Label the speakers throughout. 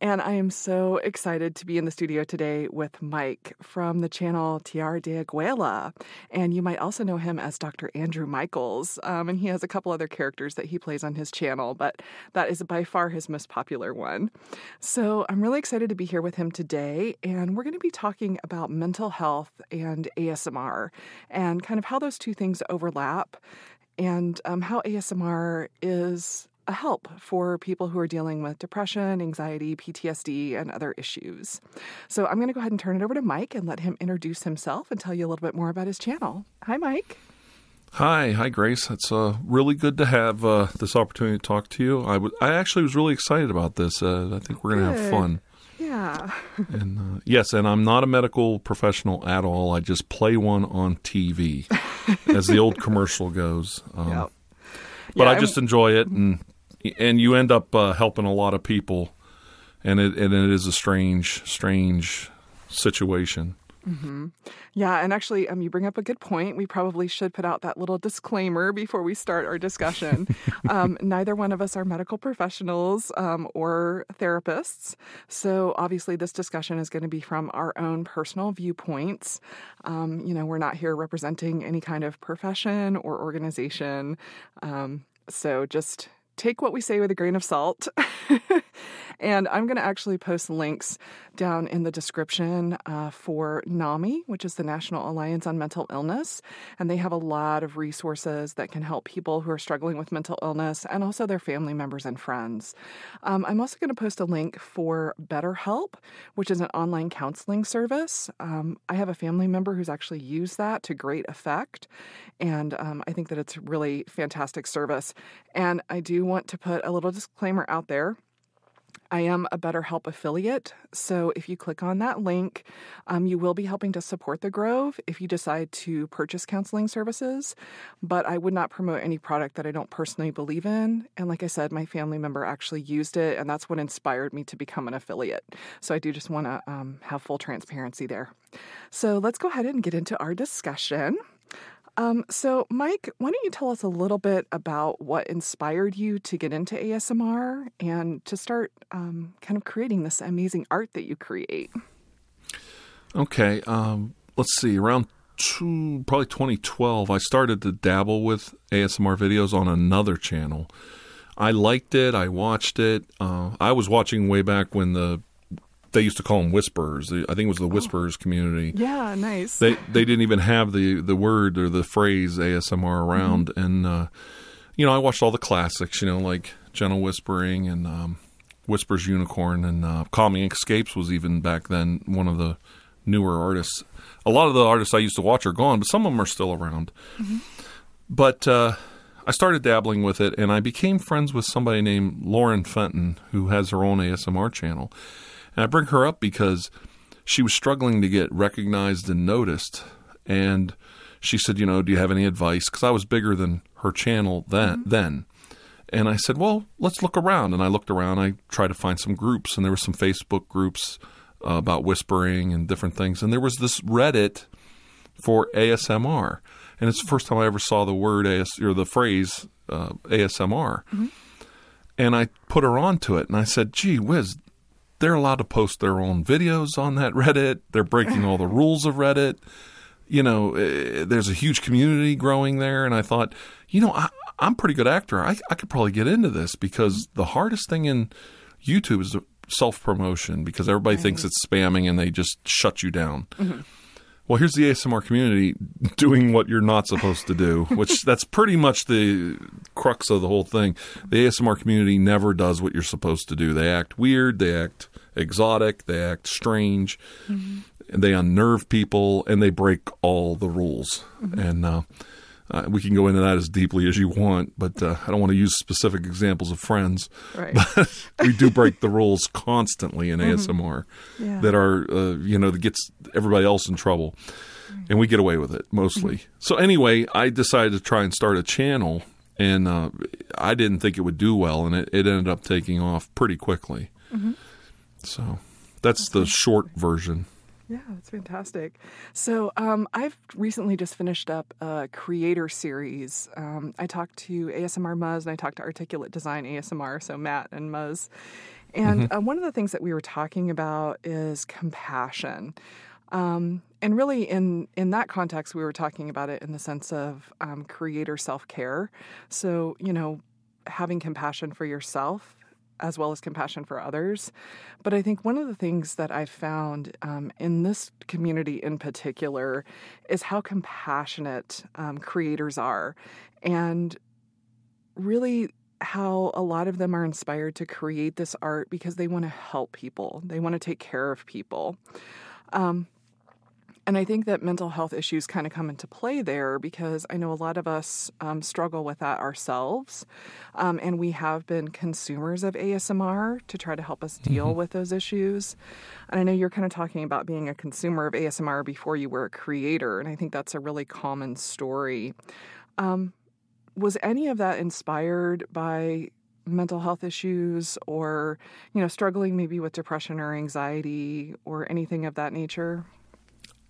Speaker 1: And I am so excited to be in the studio today with Mike from the channel Tiar de Aguela. And you might also know him as Dr. Andrew Michaels. Um, and he has a couple other characters that he plays on his channel, but that is by far his most popular one. So I'm really excited to be here with him today. And we're going to be talking about mental health and ASMR and kind of how those two things overlap and um, how ASMR is a help for people who are dealing with depression, anxiety, PTSD, and other issues. So I'm going to go ahead and turn it over to Mike and let him introduce himself and tell you a little bit more about his channel. Hi, Mike.
Speaker 2: Hi, hi, Grace. It's uh, really good to have uh, this opportunity to talk to you. I, w- I actually was really excited about this. Uh, I think we're going to have fun.
Speaker 1: Yeah.
Speaker 2: and uh, yes, and I'm not a medical professional at all. I just play one on TV, as the old commercial goes. Um,
Speaker 1: Yep.
Speaker 2: But
Speaker 1: Yeah,
Speaker 2: I
Speaker 1: I'm-
Speaker 2: just enjoy it, and and you end up uh, helping a lot of people, and it and it is a strange, strange situation.
Speaker 1: Yeah, and actually, um, you bring up a good point. We probably should put out that little disclaimer before we start our discussion. um, neither one of us are medical professionals um, or therapists. So, obviously, this discussion is going to be from our own personal viewpoints. Um, you know, we're not here representing any kind of profession or organization. Um, so, just take what we say with a grain of salt. and I'm going to actually post links down in the description uh, for NAMI, which is the National Alliance on Mental Illness. And they have a lot of resources that can help people who are struggling with mental illness and also their family members and friends. Um, I'm also going to post a link for BetterHelp, which is an online counseling service. Um, I have a family member who's actually used that to great effect. And um, I think that it's a really fantastic service. And I do want to put a little disclaimer out there. I am a BetterHelp affiliate, so if you click on that link, um, you will be helping to support the Grove if you decide to purchase counseling services. But I would not promote any product that I don't personally believe in. And like I said, my family member actually used it, and that's what inspired me to become an affiliate. So I do just want to um, have full transparency there. So let's go ahead and get into our discussion. Um, so, Mike, why don't you tell us a little bit about what inspired you to get into ASMR and to start um, kind of creating this amazing art that you create?
Speaker 2: Okay, um, let's see. Around two, probably 2012, I started to dabble with ASMR videos on another channel. I liked it. I watched it. Uh, I was watching way back when the they used to call them whisperers. I think it was the whisperers community.
Speaker 1: Yeah, nice.
Speaker 2: They they didn't even have the the word or the phrase ASMR around, and uh, you know I watched all the classics. You know like Gentle Whispering and um, Whispers Unicorn and uh, Calming Escapes was even back then one of the newer artists. A lot of the artists I used to watch are gone, but some of them are still around. But uh, I started dabbling with it, and I became friends with somebody named Lauren Fenton, who has her own ASMR channel. And I bring her up because she was struggling to get recognized and noticed. And she said, you know, do you have any advice? Because I was bigger than her channel then. then. And I said, well, let's look around. And I looked around. I tried to find some groups, and there were some Facebook groups uh, about whispering and different things. And there was this Reddit for ASMR. And it's the first time I ever saw the word AS or the phrase uh, ASMR. And I put her onto it, and I said, gee whiz, they're allowed to post their own videos on that Reddit. They're breaking all the rules of Reddit. You know, eh, there's a huge community growing there. And I thought, you know, I, I'm a pretty good actor. I, I could probably get into this because the hardest thing in YouTube is self promotion because everybody thinks it's spamming and they just shut you down. Well, here's the ASMR community doing what you're not supposed to do, which that's pretty much the crux of the whole thing. The ASMR community never does what you're supposed to do. They act weird, they act exotic, they act strange, and they unnerve people, and they break all the rules. And uh, uh, we can go into that as deeply as you want, but uh, I don't want to use specific examples of friends.
Speaker 1: Right.
Speaker 2: But we do break the rules constantly in ASMR
Speaker 1: Yeah.
Speaker 2: that are, uh, you know, that gets everybody else in trouble. And we get away with it mostly. So, anyway, I decided to try and start a channel, and uh, I didn't think it would do well, and it, it ended up taking off pretty quickly. So, that's the short version.
Speaker 1: Yeah, that's fantastic. So, um, I've recently just finished up a creator series. Um, I talked to ASMR Muzz and I talked to Articulate Design ASMR, so Matt and Muzz. And uh, one of the things that we were talking about is compassion. Um, and really, in in that context, we were talking about it in the sense of um, creator self care. So, you know, having compassion for yourself as well as compassion for others. But I think one of the things that I've found um, in this community in particular is how compassionate um, creators are, and really how a lot of them are inspired to create this art because they want to help people, they want to take care of people. Um, and I think that mental health issues kind of come into play there because I know a lot of us um, struggle with that ourselves. Um, and we have been consumers of ASMR to try to help us deal with those issues. And I know you're kind of talking about being a consumer of ASMR before you were a creator. And I think that's a really common story. Um, was any of that inspired by mental health issues or, you know, struggling maybe with depression or anxiety or anything of that nature?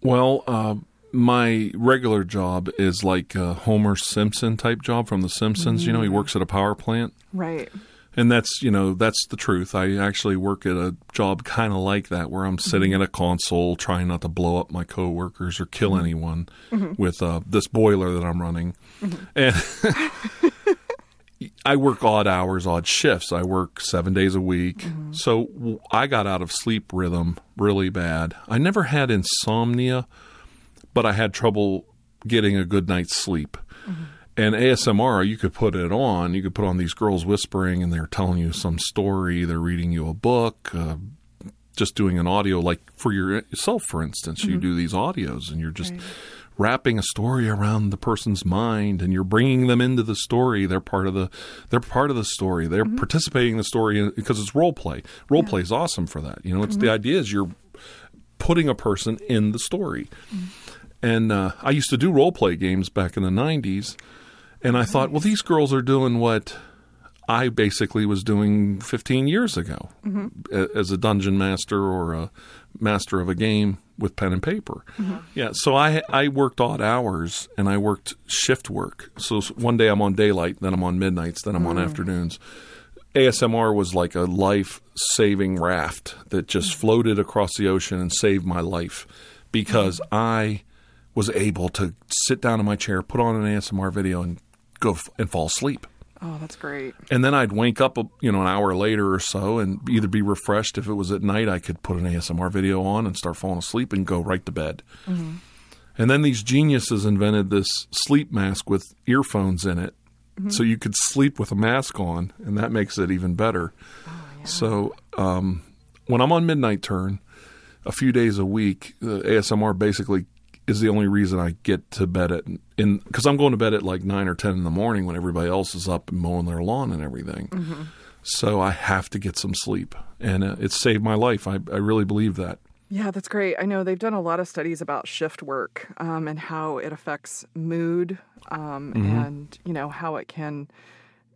Speaker 2: Well, uh, my regular job is like a Homer Simpson type job from The Simpsons. You know, he mm-hmm. works at a power plant.
Speaker 1: Right.
Speaker 2: And that's, you know, that's the truth. I actually work at a job kind of like that where I'm sitting mm-hmm. at a console trying not to blow up my coworkers or kill mm-hmm. anyone with uh, this boiler that I'm running. And I work odd hours, odd shifts. I work seven days a week. Mm-hmm. So I got out of sleep rhythm really bad. I never had insomnia, but I had trouble getting a good night's sleep. Mm-hmm. And ASMR, you could put it on. You could put on these girls whispering, and they're telling you some story. They're reading you a book, uh, just doing an audio, like for yourself, for instance. You mm-hmm. do these audios, and you're just wrapping a story around the person's mind, and you're bringing them into the story. They're part of the. They're part of the story. They're mm-hmm. participating in the story because it's role play. Role play is awesome for that. You know, it's the mm-hmm. idea is you're putting a person in the story. Mm-hmm. And uh, I used to do role play games back in the 90s. And I thought, well, these girls are doing what I basically was doing 15 years ago a- as a dungeon master or a master of a game with pen and paper. Mm-hmm. Yeah, so I I worked odd hours and I worked shift work. So one day I'm on daylight, then I'm on midnights, then I'm on mm. afternoons. ASMR was like a life saving raft that just mm. floated across the ocean and saved my life because mm-hmm. I was able to sit down in my chair, put on an ASMR video, and go f- and fall asleep.
Speaker 1: Oh, that's great.
Speaker 2: And then I'd wake up, you know, an hour later or so, and either be refreshed. If it was at night, I could put an ASMR video on and start falling asleep and go right to bed. And then these geniuses invented this sleep mask with earphones in it, so you could sleep with a mask on, and that makes it even better. So um, when I'm on midnight turn, a few days a week, the ASMR basically is the only reason I get to bed at in because I'm going to bed at like nine or ten in the morning when everybody else is up and mowing their lawn and everything. So I have to get some sleep, and uh, it's saved my life. I, I really believe that.
Speaker 1: Yeah, that's great. I know they've done a lot of studies about shift work um, and how it affects mood um, and, you know, how it can,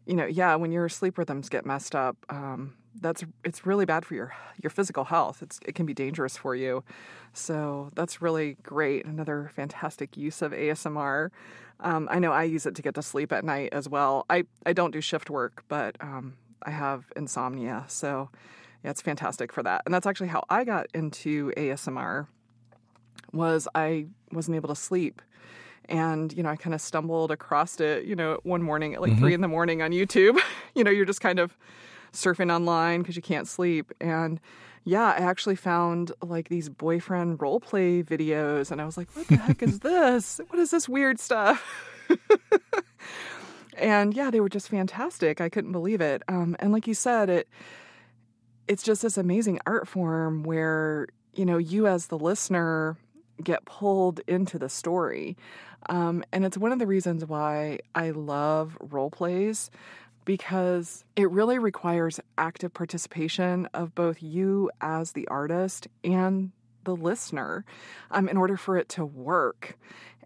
Speaker 1: you know, yeah, when your sleep rhythms get messed up, um, that's it's really bad for your your physical health. It's it can be dangerous for you. So that's really great. Another fantastic use of ASMR. Um, I know I use it to get to sleep at night as well. I I don't do shift work, but um, I have insomnia, so yeah, it's fantastic for that. And that's actually how I got into ASMR. Was I wasn't able to sleep, and you know I kind of stumbled across it. You know, one morning at like three in the morning on YouTube. you know, you're just kind of surfing online because you can't sleep, and yeah, I actually found like these boyfriend role play videos, and I was like, what the heck is this? What is this weird stuff? and yeah, they were just fantastic. I couldn't believe it. Um, and like you said, it it's just this amazing art form where, you know, you as the listener get pulled into the story. Um, and it's one of the reasons why I love role plays because it really requires active participation of both you as the artist and the listener um, in order for it to work.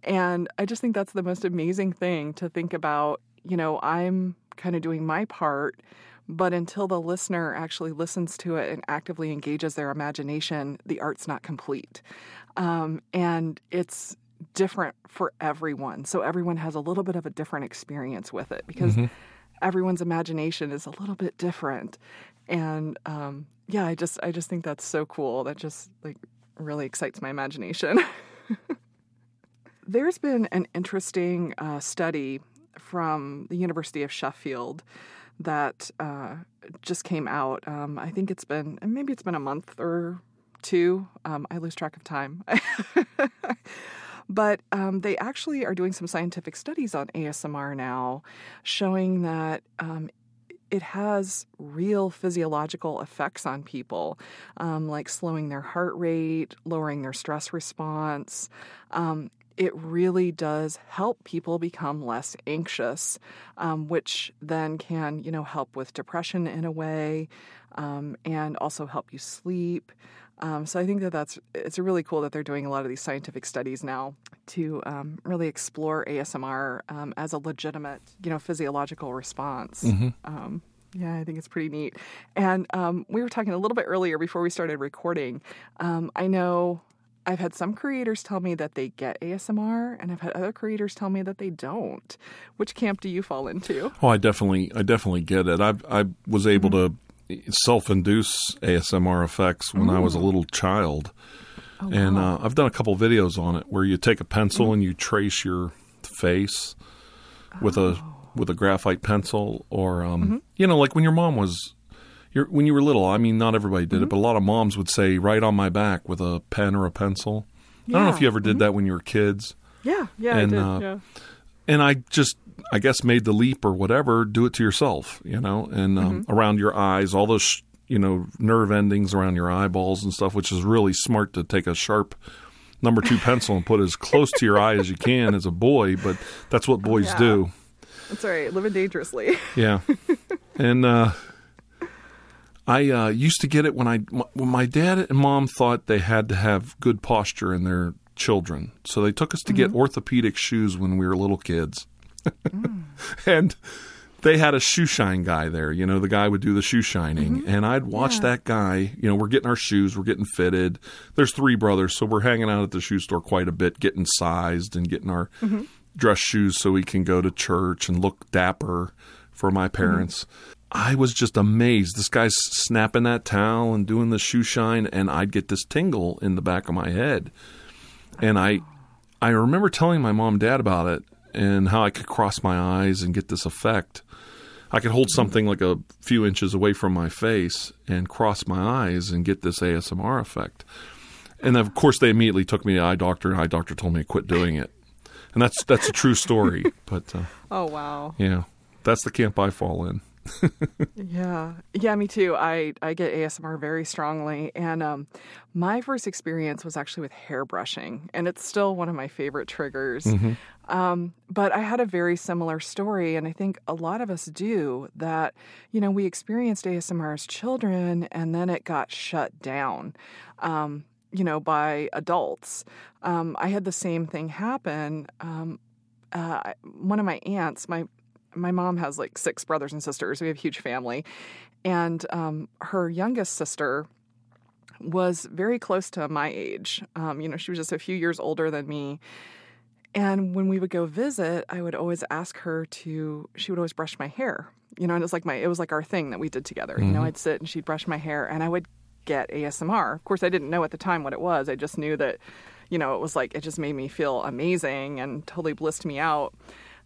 Speaker 1: And I just think that's the most amazing thing to think about. You know, I'm kind of doing my part, but until the listener actually listens to it and actively engages their imagination, the art's not complete. Um, and it's different for everyone. So everyone has a little bit of a different experience with it because mm-hmm. Everyone's imagination is a little bit different. And um, yeah, I just I just think that's so cool. That just like really excites my imagination. There's been an interesting uh, study from the University of Sheffield that uh, just came out. Um, I think it's been maybe it's been a month or two. Um, I lose track of time. but um, they actually are doing some scientific studies on ASMR now, showing that um, it has real physiological effects on people, um, like slowing their heart rate, lowering their stress response. Um, it really does help people become less anxious, um, which then can, you know, help with depression in a way, um, and also help you sleep. Um, so I think that that's it's really cool that they're doing a lot of these scientific studies now to um, really explore ASMR um, as a legitimate, you know, physiological response. Mm-hmm. Um, yeah, I think it's pretty neat. And um, we were talking a little bit earlier before we started recording. Um, I know I've had some creators tell me that they get ASMR, and I've had other creators tell me that they don't. Which camp do you fall into?
Speaker 2: Oh, I definitely, I definitely get it. I I was able mm-hmm. to self-induce ASMR effects when Ooh. I was a little child, oh, and wow. uh, I've done a couple videos on it where you take a pencil mm. and you trace your face oh. with a oh. with a graphite pencil, or um, mm-hmm. you know, like when your mom was. when you were little, I mean, not everybody did mm-hmm. it, but a lot of moms would say, "Write on my back with a pen or a pencil." Yeah. I don't know if you ever did mm-hmm. that when you were kids.
Speaker 1: Yeah, yeah, and, I did. Uh, yeah.
Speaker 2: And I just I guess made the leap or whatever, do it to yourself, you know, and um, mm-hmm. around your eyes, all those you know nerve endings around your eyeballs and stuff, which is really smart to take a sharp number two pencil and put as close to your eye as you can as a boy. But that's what boys yeah. do.
Speaker 1: That's right, living dangerously.
Speaker 2: yeah, and uh, I uh, used to get it when I when my dad and mom thought they had to have good posture in their children, so they took us to mm-hmm. get orthopedic shoes when we were little kids mm. and they had a shoe shine guy there. You know, the guy would do the shoe shining, mm-hmm. and I'd watch yeah. that guy. You know, we're getting our shoes, we're getting fitted. There's three brothers, so we're hanging out at the shoe store quite a bit, getting sized and getting our mm-hmm. dress shoes so we can go to church and look dapper for my mm-hmm. parents. Mm-hmm. I was just amazed. This guy's snapping that towel and doing the shoe shine, and I'd get this tingle in the back of my head. And I, I remember telling my mom and dad about it, and how I could cross my eyes and get this effect. I could hold something like a few inches away from my face and cross my eyes and get this ASMR effect. And of course, they immediately took me to eye doctor, and eye doctor told me to quit doing it. And that's that's a true story. But uh,
Speaker 1: oh wow,
Speaker 2: yeah, that's the camp I fall in.
Speaker 1: yeah, yeah, me too. I I get ASMR very strongly, and um, my first experience was actually with hair brushing, and it's still one of my favorite triggers. Mm-hmm. Um, but I had a very similar story, and I think a lot of us do that. You know, we experienced ASMR as children, and then it got shut down. Um, you know, by adults. Um, I had the same thing happen. Um, uh, one of my aunts, my my mom has like six brothers and sisters. We have a huge family. And um, her youngest sister was very close to my age. Um, you know, she was just a few years older than me. And when we would go visit, I would always ask her to, she would always brush my hair. You know, and it was like my, it was like our thing that we did together. Mm-hmm. You know, mm-hmm. I'd sit and she'd brush my hair and I would get ASMR. Of course, I didn't know at the time what it was. I just knew that, you know, it was like, it just made me feel amazing and totally blissed me out.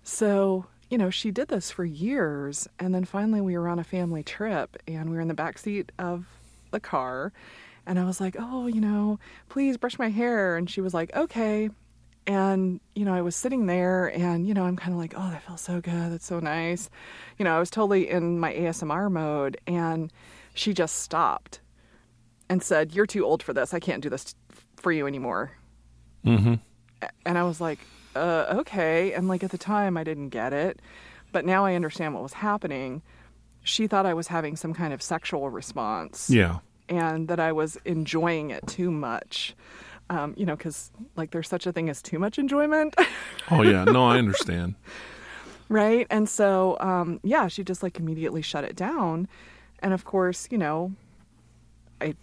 Speaker 1: So you know, she did this for years. And then finally, we were on a family trip and we were in the back seat of the car. And I was like, oh, you know, please brush my hair. And she was like, okay. And, you know, I was sitting there and, you know, I'm kind of like, oh, that feels so good. That's so nice. You know, I was totally in my ASMR mode. And she just stopped and said, "You're too old for this. I can't do this for you anymore."
Speaker 2: Mm-hmm.
Speaker 1: And I was like, uh, "Okay." And like at the time, I didn't get it, but now I understand what was happening. She thought I was having some kind of sexual response
Speaker 2: Yeah.
Speaker 1: and that I was enjoying it too much. Um, you know, because like there's such a thing as too much enjoyment,
Speaker 2: Oh yeah. No, I understand.
Speaker 1: right? And so, um, yeah, she just like immediately shut it down. And of course, you know, I,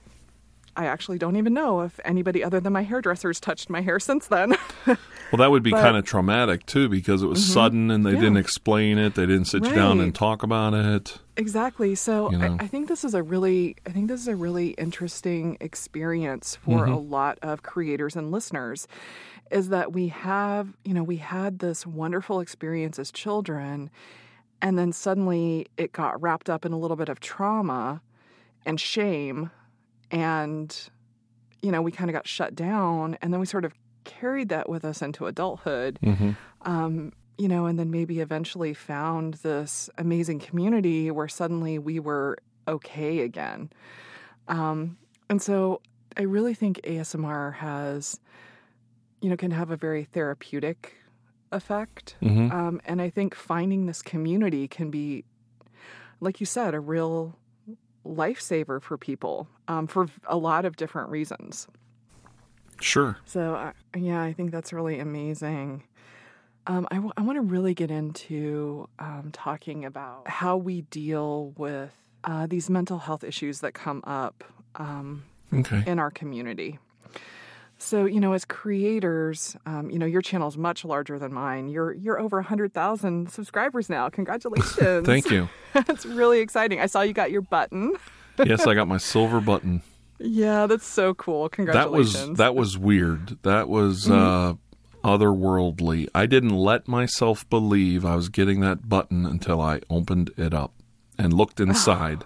Speaker 1: I actually don't even know if anybody other than my hairdressers touched my hair since then.
Speaker 2: Well, that would be kind of traumatic too because it was sudden and they
Speaker 1: Yeah.
Speaker 2: didn't explain it. They didn't sit you down and talk about it.
Speaker 1: Exactly. So
Speaker 2: You know?
Speaker 1: I, I think this is a really, I think this is a really interesting experience for a
Speaker 2: Mm-hmm.
Speaker 1: lot of creators and listeners. Is that we have, you know, we had this wonderful experience as children, and then suddenly it got wrapped up in a little bit of trauma and shame, and you know, we kind of got shut down, and then we sort of carried that with us into adulthood
Speaker 2: Mm-hmm.
Speaker 1: um, you know, and then maybe eventually found this amazing community where suddenly we were okay again. Um, and so I really think ASMR has, you know, can have a very therapeutic effect.
Speaker 2: Mm-hmm.
Speaker 1: Um, and I think finding this community can be, like you said, a real lifesaver for people um, for a lot of different reasons.
Speaker 2: Sure.
Speaker 1: So, uh, yeah, I think that's really amazing. Um, I, w- I want to really get into um, talking about how we deal with uh, these mental health issues that come up um,
Speaker 2: Okay.
Speaker 1: in our community. So, you know, as creators, um, you know, your channel is much larger than mine. You're you're over 100,000 subscribers now. Congratulations.
Speaker 2: Thank you.
Speaker 1: that's really exciting. I saw you got your button.
Speaker 2: yes, I got my silver button.
Speaker 1: Yeah, that's so cool. Congratulations.
Speaker 2: That was that was weird. That was uh, otherworldly. I didn't let myself believe I was getting that button until I opened it up and looked inside.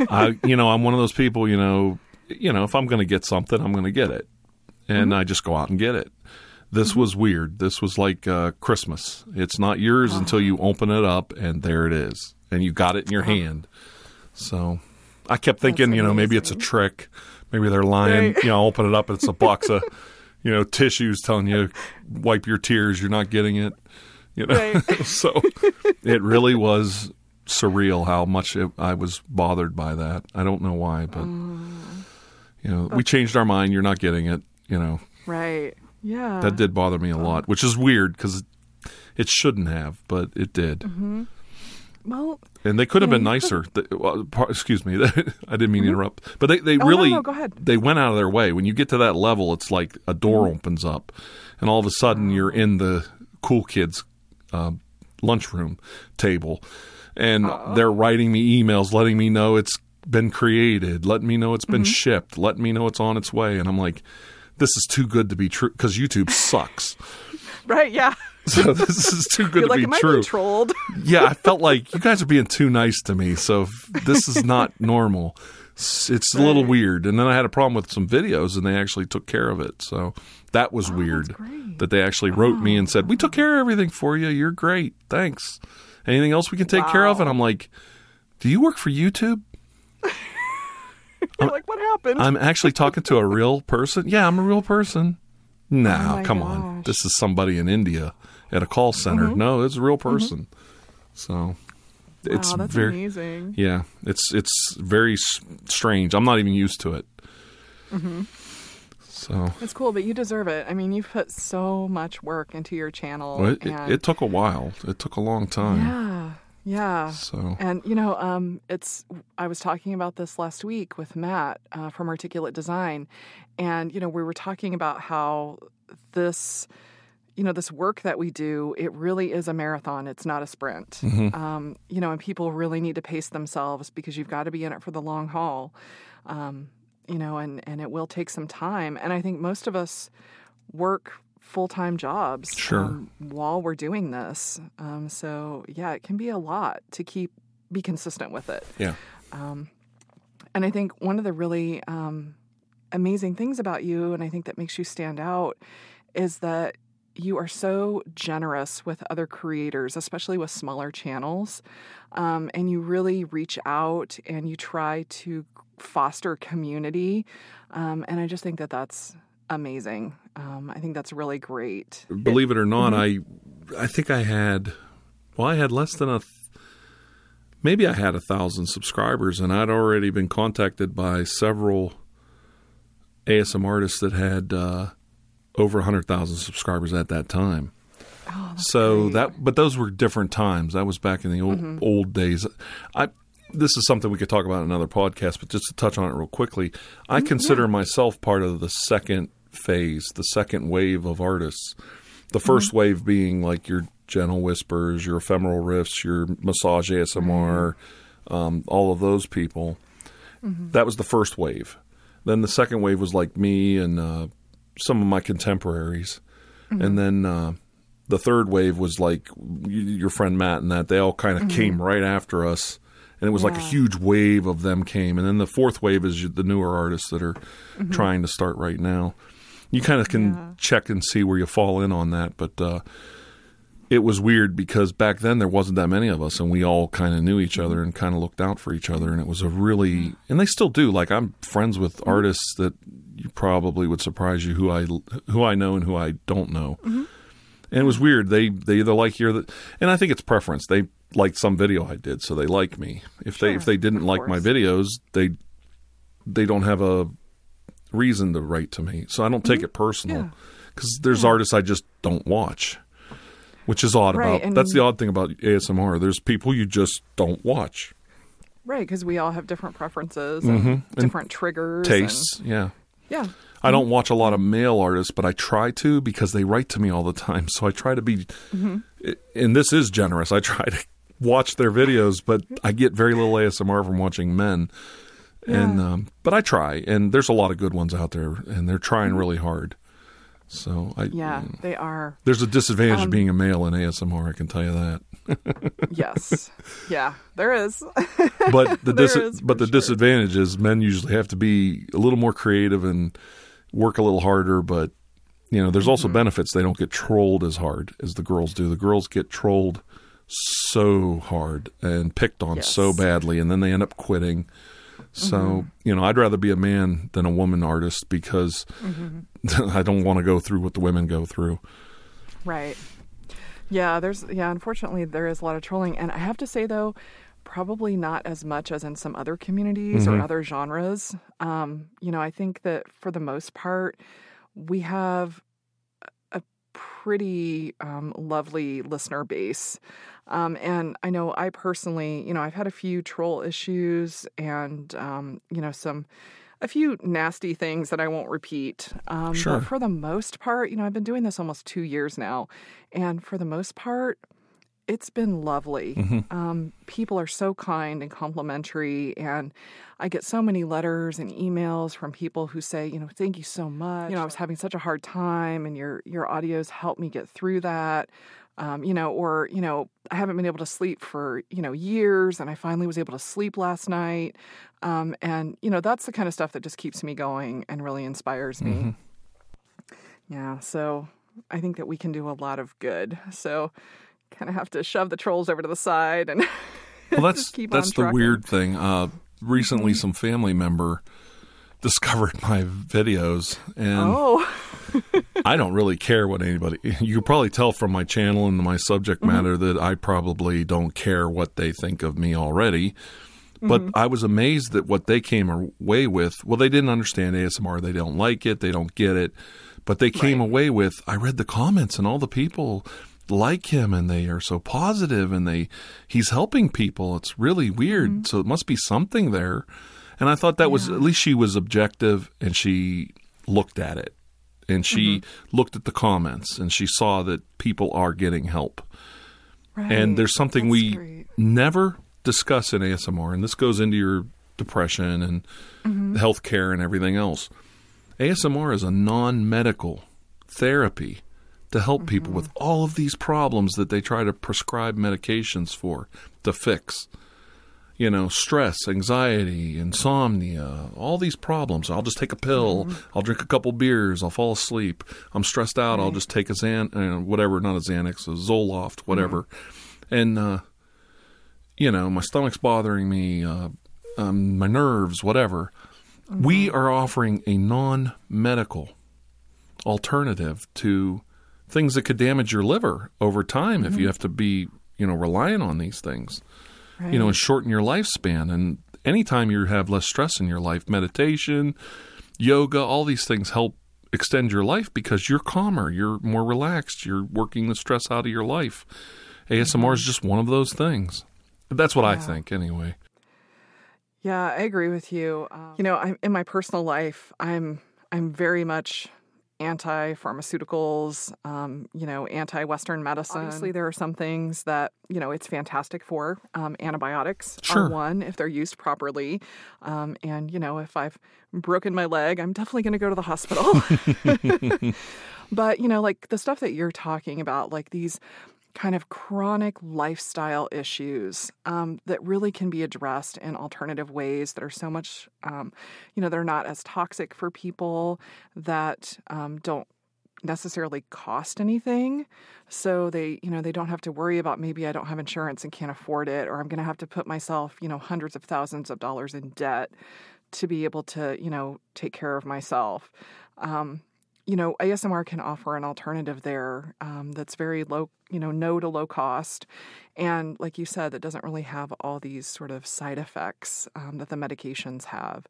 Speaker 2: I, you know, I'm one of those people. You know, you know, if I'm going to get something, I'm going to get it, and I just go out and get it. This was weird. This was like uh, Christmas. It's not yours until you open it up, and there it is, and you got it in your hand. So, I kept thinking, you know, maybe it's a trick. Maybe they're lying.
Speaker 1: Right.
Speaker 2: You know, open it up, it's a box of, you know, tissues telling you wipe your tears. You're not getting it. You know,
Speaker 1: Right.
Speaker 2: so it really was surreal how much it, I was bothered by that. I don't know why, but you know, we changed our mind. You're not getting it. You know,
Speaker 1: right. Yeah.
Speaker 2: that did bother me a lot, which is weird because it shouldn't have, but it did.
Speaker 1: Mm-hmm. Well,
Speaker 2: And they could have been nicer. They- well, excuse me, I didn't mean to interrupt. But they, they
Speaker 1: Oh,
Speaker 2: really
Speaker 1: no, ahead.
Speaker 2: they went out of their way. When you get to that level, it's like a door
Speaker 1: Mm-hmm.
Speaker 2: opens up, and all of a sudden you're in the cool kids' uh, lunchroom table, and they're writing me emails, letting me know it's been created, letting me know it's been
Speaker 1: Mm-hmm.
Speaker 2: shipped, letting me know it's on its way, and I'm like, this is too good to be true because YouTube sucks.
Speaker 1: right. Yeah.
Speaker 2: So this is too good
Speaker 1: You're
Speaker 2: to
Speaker 1: like,
Speaker 2: be
Speaker 1: am I
Speaker 2: true
Speaker 1: being trolled?
Speaker 2: yeah, I felt like you guys are being too nice to me. So this is not normal. It's it's a little weird. And then I had a problem with some videos, and they actually took care of it. So that was weird
Speaker 1: Oh, great.
Speaker 2: that they actually wrote me and said, "We took care of everything for you. You're great. Thanks. Anything else we can take care of?" And I'm like, "Do you work for YouTube?"
Speaker 1: You're like, what happened?
Speaker 2: I'm actually talking to a real person. Yeah, I'm a real person. No,
Speaker 1: Oh
Speaker 2: come on.
Speaker 1: gosh. Mm-hmm.
Speaker 2: This is somebody in India at a call center. No, it's a real person. So it's
Speaker 1: wow, that's
Speaker 2: very
Speaker 1: amazing.
Speaker 2: yeah. It's it's very strange. I'm not even used to it.
Speaker 1: Mm-hmm.
Speaker 2: So
Speaker 1: It's cool, but you deserve it. I mean, you've put so much work into your channel.
Speaker 2: well, it,
Speaker 1: and
Speaker 2: it took a while. It took a long time.
Speaker 1: yeah, yeah.
Speaker 2: So
Speaker 1: And you know, um, it's. I was talking about this last week with Matt uh, from Articulate Design, and you know, we were talking about how this, you know, this work that we do, it really is a marathon. It's not a sprint. Um, you know, and people really need to pace themselves because you've got to be in it for the long haul. Um, you know, and and it will take some time. And I think most of us work full time jobs
Speaker 2: Sure.
Speaker 1: um, while we're doing this. Um, so yeah, it can be a lot to keep be consistent with it.
Speaker 2: yeah.
Speaker 1: And I think one of the really um, amazing things about you, and I think that makes you stand out, is that you are so generous with other creators, especially with smaller channels. Um, and you really reach out and you try to foster community. Um, and I just think that that's amazing. Um, I think that's really great.
Speaker 2: Believe it or not, mm-hmm. I I think I had well, I had less than a maybe I had a thousand subscribers, and I'd already been contacted by several ASM artists that had uh, over hundred thousand subscribers at that time.
Speaker 1: Oh,
Speaker 2: so
Speaker 1: great.
Speaker 2: that, but those were different times. That was back in the old mm-hmm. old days. I this is something we could talk about in another podcast, but just to touch on it real quickly, I mm-hmm. consider myself part of the second phase, the second wave of artists. The 1st mm-hmm. wave being like your gentle whispers, your Ephemeral Rifts, your massage ASMR, mm-hmm. um, all of those people. Mm-hmm. That was the first wave. Then the second wave was like me and uh, some of my contemporaries, mm-hmm. and then uh, the third wave was like your friend Matt and that. They all kind of mm-hmm. came right after us and it was yeah. like a huge wave of them came. And then the fourth wave is the newer artists that are mm-hmm. trying to start right now. You kind of can yeah. check and see where you fall in on that, but uh, it was weird because back then there wasn't that many of us, and we all kind of knew each other and kind of looked out for each other, and it was a really and they still do. Like I'm friends with mm-hmm. artists that probably would surprise you who I who I know and who I don't know. Mm-hmm. And it was weird. They they either like you or and I think it's preference. They liked some video I did, so they like me. If sure, they if they didn't like my videos, they they don't have a reason to write to me. So I don't take mm-hmm. it personal because yeah. there's yeah. artists I just don't watch, which is odd right, about. That's the odd thing about ASMR. There's people you just don't watch.
Speaker 1: Right, because we all have different preferences and mm-hmm. different and triggers,
Speaker 2: tastes.
Speaker 1: And,
Speaker 2: yeah,
Speaker 1: yeah.
Speaker 2: I don't watch a lot of male artists, but I try to because they write to me all the time. So I try to be, mm-hmm. and this is generous. I try to watch their videos, but I get very little ASMR from watching men. Yeah. And um, but I try, and there's a lot of good ones out there, and they're trying mm-hmm. really hard. So I
Speaker 1: yeah, you know, they are.
Speaker 2: There's a disadvantage um, of being a male in ASMR. I can tell you that.
Speaker 1: yes, yeah, there is.
Speaker 2: but the dis- is but the sure. disadvantage is men usually have to be a little more creative and work a little harder. But you know, there's also mm-hmm. benefits. They don't get trolled as hard as the girls do. The girls get trolled so hard and picked on yes. so badly, and then they end up quitting. So, mm-hmm. you know, I'd rather be a man than a woman artist because mm-hmm. I don't want to go through what the women go through.
Speaker 1: Right. Yeah, there's yeah, unfortunately there is a lot of trolling and I have to say though, probably not as much as in some other communities mm-hmm. or other genres. Um, you know, I think that for the most part we have a pretty um, lovely listener base. Um, and I know I personally, you know, I've had a few troll issues and, um, you know, some, a few nasty things that I won't repeat. Um,
Speaker 2: sure.
Speaker 1: But for the most part, you know, I've been doing this almost two years now. And for the most part, it's been lovely. Mm-hmm. Um, people are so kind and complimentary, and I get so many letters and emails from people who say, you know, thank you so much. You know, I was having such a hard time, and your your audios helped me get through that um, you know, or, you know, I haven't been able to sleep for, you know, years and I finally was able to sleep last night. Um, and, you know, that's the kind of stuff that just keeps me going and really inspires me. Mm-hmm. Yeah. So I think that we can do a lot of good. So kind of have to shove the trolls over to the side and
Speaker 2: well, that's, that's the weird thing. Uh, recently, mm-hmm. some family member discovered my videos and
Speaker 1: oh.
Speaker 2: I don't really care what anybody you can probably tell from my channel and my subject mm-hmm. matter mm-hmm. that I probably don't care what they think of me already. But mm-hmm. I was amazed that what they came away with, well they didn't understand ASMR, they don't like it, they don't get it, but they came right. away with I read the comments and all the people like him and they are so positive and they he's helping people. It's really weird. Mm-hmm. So it must be something there. And I thought that yeah. was at least she was objective and she looked at it and she mm-hmm. looked at the comments and she saw that people are getting help.
Speaker 1: Right.
Speaker 2: And there's something
Speaker 1: That's
Speaker 2: we
Speaker 1: great.
Speaker 2: never discuss in ASMR, and this goes into your depression and mm-hmm. healthcare and everything else. ASMR is a non medical therapy to help mm-hmm. people with all of these problems that they try to prescribe medications for to fix you know, stress, anxiety, insomnia, all these problems. I'll just take a pill. I'll drink a couple beers. I'll fall asleep. I'm stressed out. I'll just take a Xan, uh, whatever, not a Xanax, a Zoloft, whatever. And, uh, you know, my stomach's bothering me, uh, um, my nerves, whatever. We are offering a non medical alternative to things that could damage your liver over time if you have to be, you know, reliant on these things you know, and shorten your lifespan. And anytime you have less stress in your life, meditation, yoga, all these things help extend your life because you're calmer, you're more relaxed, you're working the stress out of your life. ASMR is just one of those things. That's what I think, anyway.
Speaker 1: Yeah, I agree with you. Um, you know, I'm in my personal life. I'm I'm very much anti-pharmaceuticals. Um, you know, anti-Western medicine. Obviously, there are some things that you know it's fantastic for. Um, antibiotics
Speaker 2: Sure.
Speaker 1: are one if they're used properly. Um, and you know, if I've broken my leg, I'm definitely going to go to the hospital. but you know, like the stuff that you're talking about, like these kind of chronic lifestyle issues um, that really can be addressed in alternative ways that are so much, um, you know, they're not as toxic for people that um, don't necessarily cost anything. So they, you know, they don't have to worry about maybe I don't have insurance and can't afford it, or I'm going to have to put myself, you know, hundreds of thousands of dollars in debt to be able to, you know, take care of myself. Um, you know, ASMR can offer an alternative there um, that's very low, you know, no to low cost. And like you said, that doesn't really have all these sort of side effects um, that the medications have.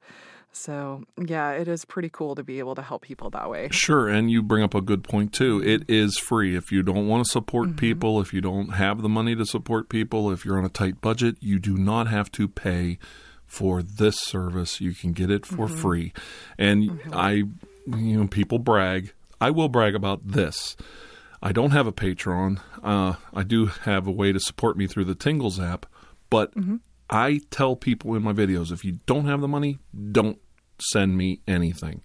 Speaker 1: So, yeah, it is pretty cool to be able to help people that way.
Speaker 2: Sure, and you bring up a good point too. It is free. If you don't want to support people, if you don't have the money to support people, if you're on a tight budget, you do not have to pay for this service. You can get it for free. And I you know, people brag. I will brag about this. I don't have a Patreon. Uh, I do have a way to support me through the Tingles app, but I tell people in my videos if you don't have the money, don't send me anything.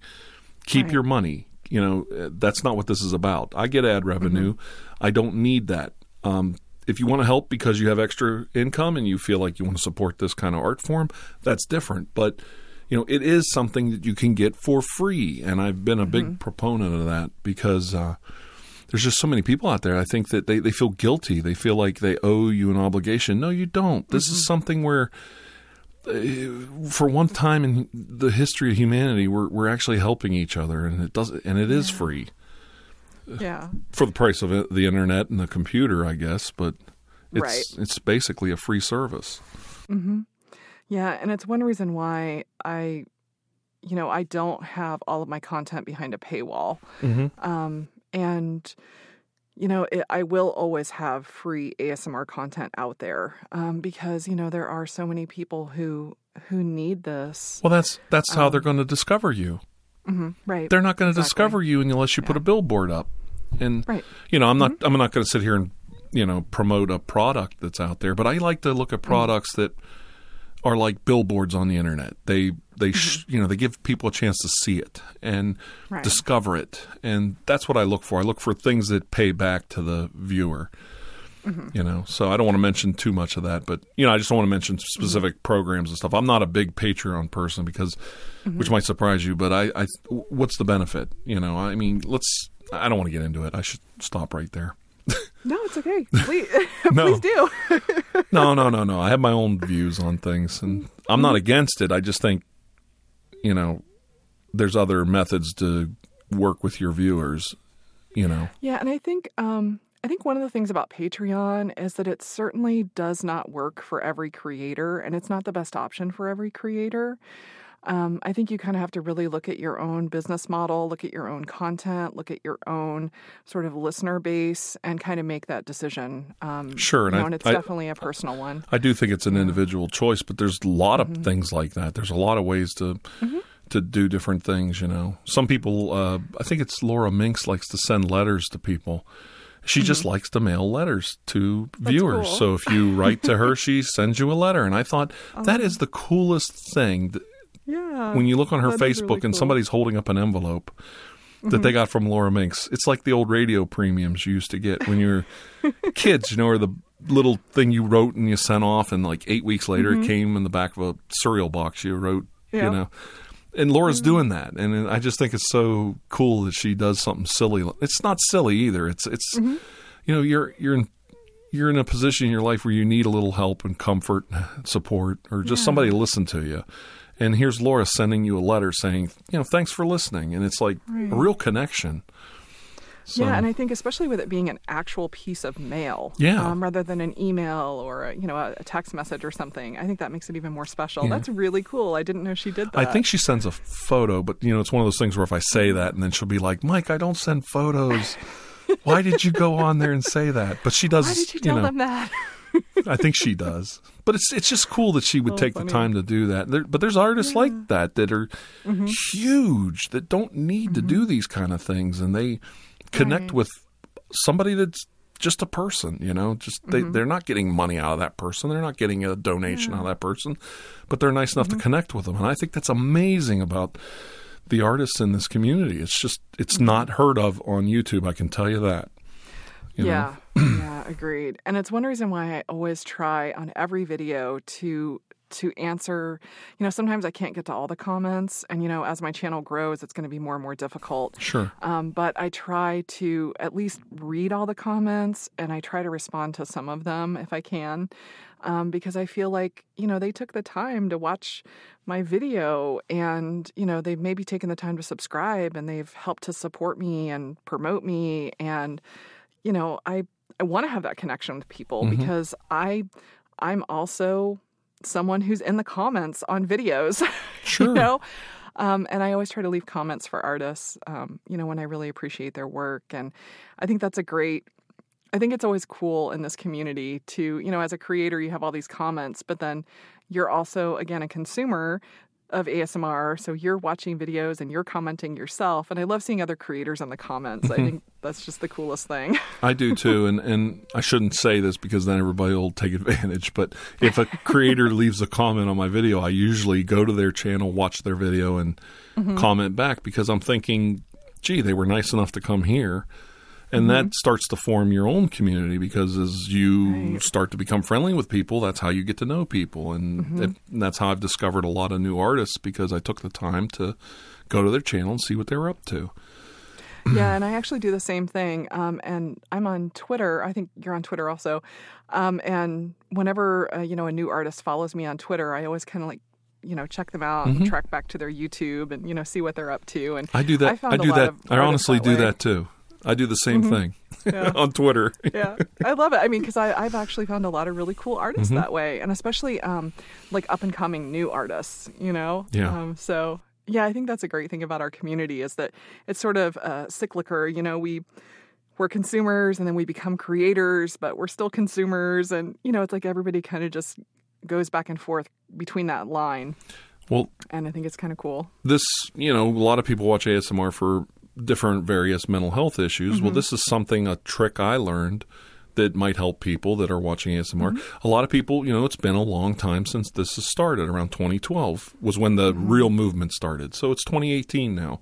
Speaker 2: Keep
Speaker 1: Right.
Speaker 2: your money. You know, uh, that's not what this is about. I get ad revenue. I don't need that. Um, if you want to help because you have extra income and you feel like you want to support this kind of art form, that's different. But you know, it is something that you can get for free, and I've been a big proponent of that because uh, there's just so many people out there. I think that they, they feel guilty. They feel like they owe you an obligation. No, you don't. This is something where, uh, for one time in the history of humanity, we're we're actually helping each other, and it does, and it is free
Speaker 1: Yeah.
Speaker 2: for the price of it, the internet and the computer, I guess. But it's
Speaker 1: Right.
Speaker 2: it's basically a free service.
Speaker 1: Yeah, and it's one reason why I, you know, I don't have all of my content behind a paywall. Mm-hmm. Um, and, you know, it, I will always have free ASMR content out there um, because you know there are so many people who who need this.
Speaker 2: Well, that's that's how they're um, going to discover you.
Speaker 1: Mm-hmm, right.
Speaker 2: They're not going to
Speaker 1: Exactly.
Speaker 2: discover you unless you put a billboard up. And
Speaker 1: Right.
Speaker 2: you know, I'm not mm-hmm. I'm not going to sit here and you know promote a product that's out there, but I like to look at mm. products that are like billboards on the internet. They they mm-hmm. sh- you know they give people a chance to see it and
Speaker 1: Right.
Speaker 2: discover it, and that's what I look for. I look for things that pay back to the viewer. Mm-hmm. You know, so I don't want to mention too much of that, but you know, I just don't want to mention specific mm-hmm. programs and stuff. I'm not a big Patreon person because, which might surprise you, but I, I, what's the benefit? You know, I mean, let's. I don't want to get into it. I should stop right there.
Speaker 1: No, it's okay. Please,
Speaker 2: No.
Speaker 1: please do.
Speaker 2: No, no, no, no. I have my own views on things, and I'm not against it. I just think, you know, there's other methods to work with your viewers. You know,
Speaker 1: Yeah, and I think um, I think one of the things about Patreon is that it certainly does not work for every creator, and it's not the best option for every creator. Um, I think you kind of have to really look at your own business model, look at your own content, look at your own sort of listener base, and kind of make that decision. Um,
Speaker 2: Sure, and
Speaker 1: you know,
Speaker 2: I-
Speaker 1: and it's
Speaker 2: I-
Speaker 1: definitely a personal one.
Speaker 2: I do think it's an individual choice, but there's a lot of things like that. There's a lot of ways to to do different things. You know, some people. Uh, I think it's Laura Minks likes to send letters to people. She just likes to mail letters to viewers.
Speaker 1: cool.
Speaker 2: So if you write to her, she sends you a letter. And I thought that is the coolest thing.
Speaker 1: Yeah.
Speaker 2: when you look on her Facebook
Speaker 1: really
Speaker 2: and
Speaker 1: cool. Mm-hmm.
Speaker 2: somebody's holding up an envelope that they got from Laura Minks, it's like the old radio premiums you used to get when you were kids, you know, or the little thing you wrote and you sent off, and like eight weeks later,
Speaker 1: Mm-hmm.
Speaker 2: it came in the back of a cereal box you wrote. You know, and Laura's
Speaker 1: Mm-hmm.
Speaker 2: doing that, and I just think it's so cool that she does something silly. It's not silly either. It's it's
Speaker 1: Mm-hmm.
Speaker 2: you know you're you're in you're in a position in your life where you need a little help and comfort, support, or just somebody to listen to you. And here's Laura sending you a letter saying, you know, thanks for listening, and it's like a real connection. So,
Speaker 1: Yeah, and I think especially with it being an actual piece of mail,
Speaker 2: Yeah.
Speaker 1: um, rather than an email or a, you know a, a text message or something, I think that makes it even more special.
Speaker 2: Yeah.
Speaker 1: That's really cool. I didn't know she did that.
Speaker 2: I think she sends a photo, but you know, it's one of those things where if I say that, and then she'll be like, "Mike, I don't send photos. Why did you go on there and say that?" But she does.
Speaker 1: Why did you tell
Speaker 2: know,
Speaker 1: them that?
Speaker 2: I think she does. But it's it's just cool that she would
Speaker 1: Oh,
Speaker 2: take
Speaker 1: funny.
Speaker 2: the time to do that. There, but there's artists like that that are
Speaker 1: Mm-hmm.
Speaker 2: huge that don't need to do these kind of things, and they connect
Speaker 1: Right.
Speaker 2: with somebody that's just a person. You know, just they
Speaker 1: Mm-hmm.
Speaker 2: they're not getting money out of that person. They're not getting a donation out of that person, but they're nice
Speaker 1: Mm-hmm.
Speaker 2: enough to connect with them. And I think that's amazing about the artists in this community. It's just it's
Speaker 1: Mm-hmm.
Speaker 2: not heard of on YouTube. I can tell you that. You know?
Speaker 1: Yeah, agreed. And it's one reason why I always try on every video to to answer. You know, sometimes I can't get to all the comments, and you know, as my channel grows, it's going to be more and more difficult.
Speaker 2: Sure.
Speaker 1: Um, but I try to at least read all the comments, and I try to respond to some of them if I can, um, because I feel like you know they took the time to watch my video, and you know they've maybe taken the time to subscribe, and they've helped to support me and promote me, and you know I I want to have that connection with people
Speaker 2: Mhm.
Speaker 1: because I I'm also someone who's in the comments on videos.
Speaker 2: Sure.
Speaker 1: you know um, and i always try to leave comments for artists um, you know when i really appreciate their work and i think that's a great i think it's always cool in this community to you know as a creator you have all these comments but then you're also again a consumer of asmr so you're watching videos and you're commenting yourself and i love seeing other creators in the comments i mm-hmm. think that's just the coolest thing
Speaker 2: I do too, and and I shouldn't say this because then everybody will take advantage. But if a creator leaves a comment on my video, I usually go to their channel, watch their video, and mm-hmm. comment back because I'm thinking, gee, they were nice enough to come here. And that starts to form your own community because as you
Speaker 1: Right.
Speaker 2: start to become friendly with people, that's how you get to know people. And, it, and that's how I've discovered a lot of new artists because I took the time to go to their channel and see what they were up to.
Speaker 1: yeah, and I actually do the same thing. Um, and I'm on Twitter. I think you're on Twitter also. Um, and whenever uh, you know a new artist follows me on Twitter, I always kind of like you know check them out and track back to their YouTube and you know see what they're up to. And
Speaker 2: I do that.
Speaker 1: I,
Speaker 2: I do that. I honestly do
Speaker 1: way.
Speaker 2: that too. I do the same thing
Speaker 1: Yeah.
Speaker 2: on Twitter.
Speaker 1: yeah, I love it. I mean, because I've actually found a lot of really cool artists
Speaker 2: Mm-hmm.
Speaker 1: that way, and especially um, like up and coming new artists. You know,
Speaker 2: Yeah.
Speaker 1: Um, so yeah, I think that's a great thing about our community is that it's sort of uh, cyclical. You know, we we're consumers and then we become creators, but we're still consumers, and you know, it's like everybody kind of just goes back and forth between that line,
Speaker 2: Well,
Speaker 1: and I think it's kind of cool.
Speaker 2: this, you know, a lot of people watch ASMR for different various mental health issues.
Speaker 1: Mm-hmm.
Speaker 2: Well, this is something, a trick I learned that might help people that are watching ASMR.
Speaker 1: Mm-hmm.
Speaker 2: A lot of people, you know, it's been a long time since this has started. Around 2012 was when the
Speaker 1: Mm-hmm.
Speaker 2: real movement started. So it's 2018 now.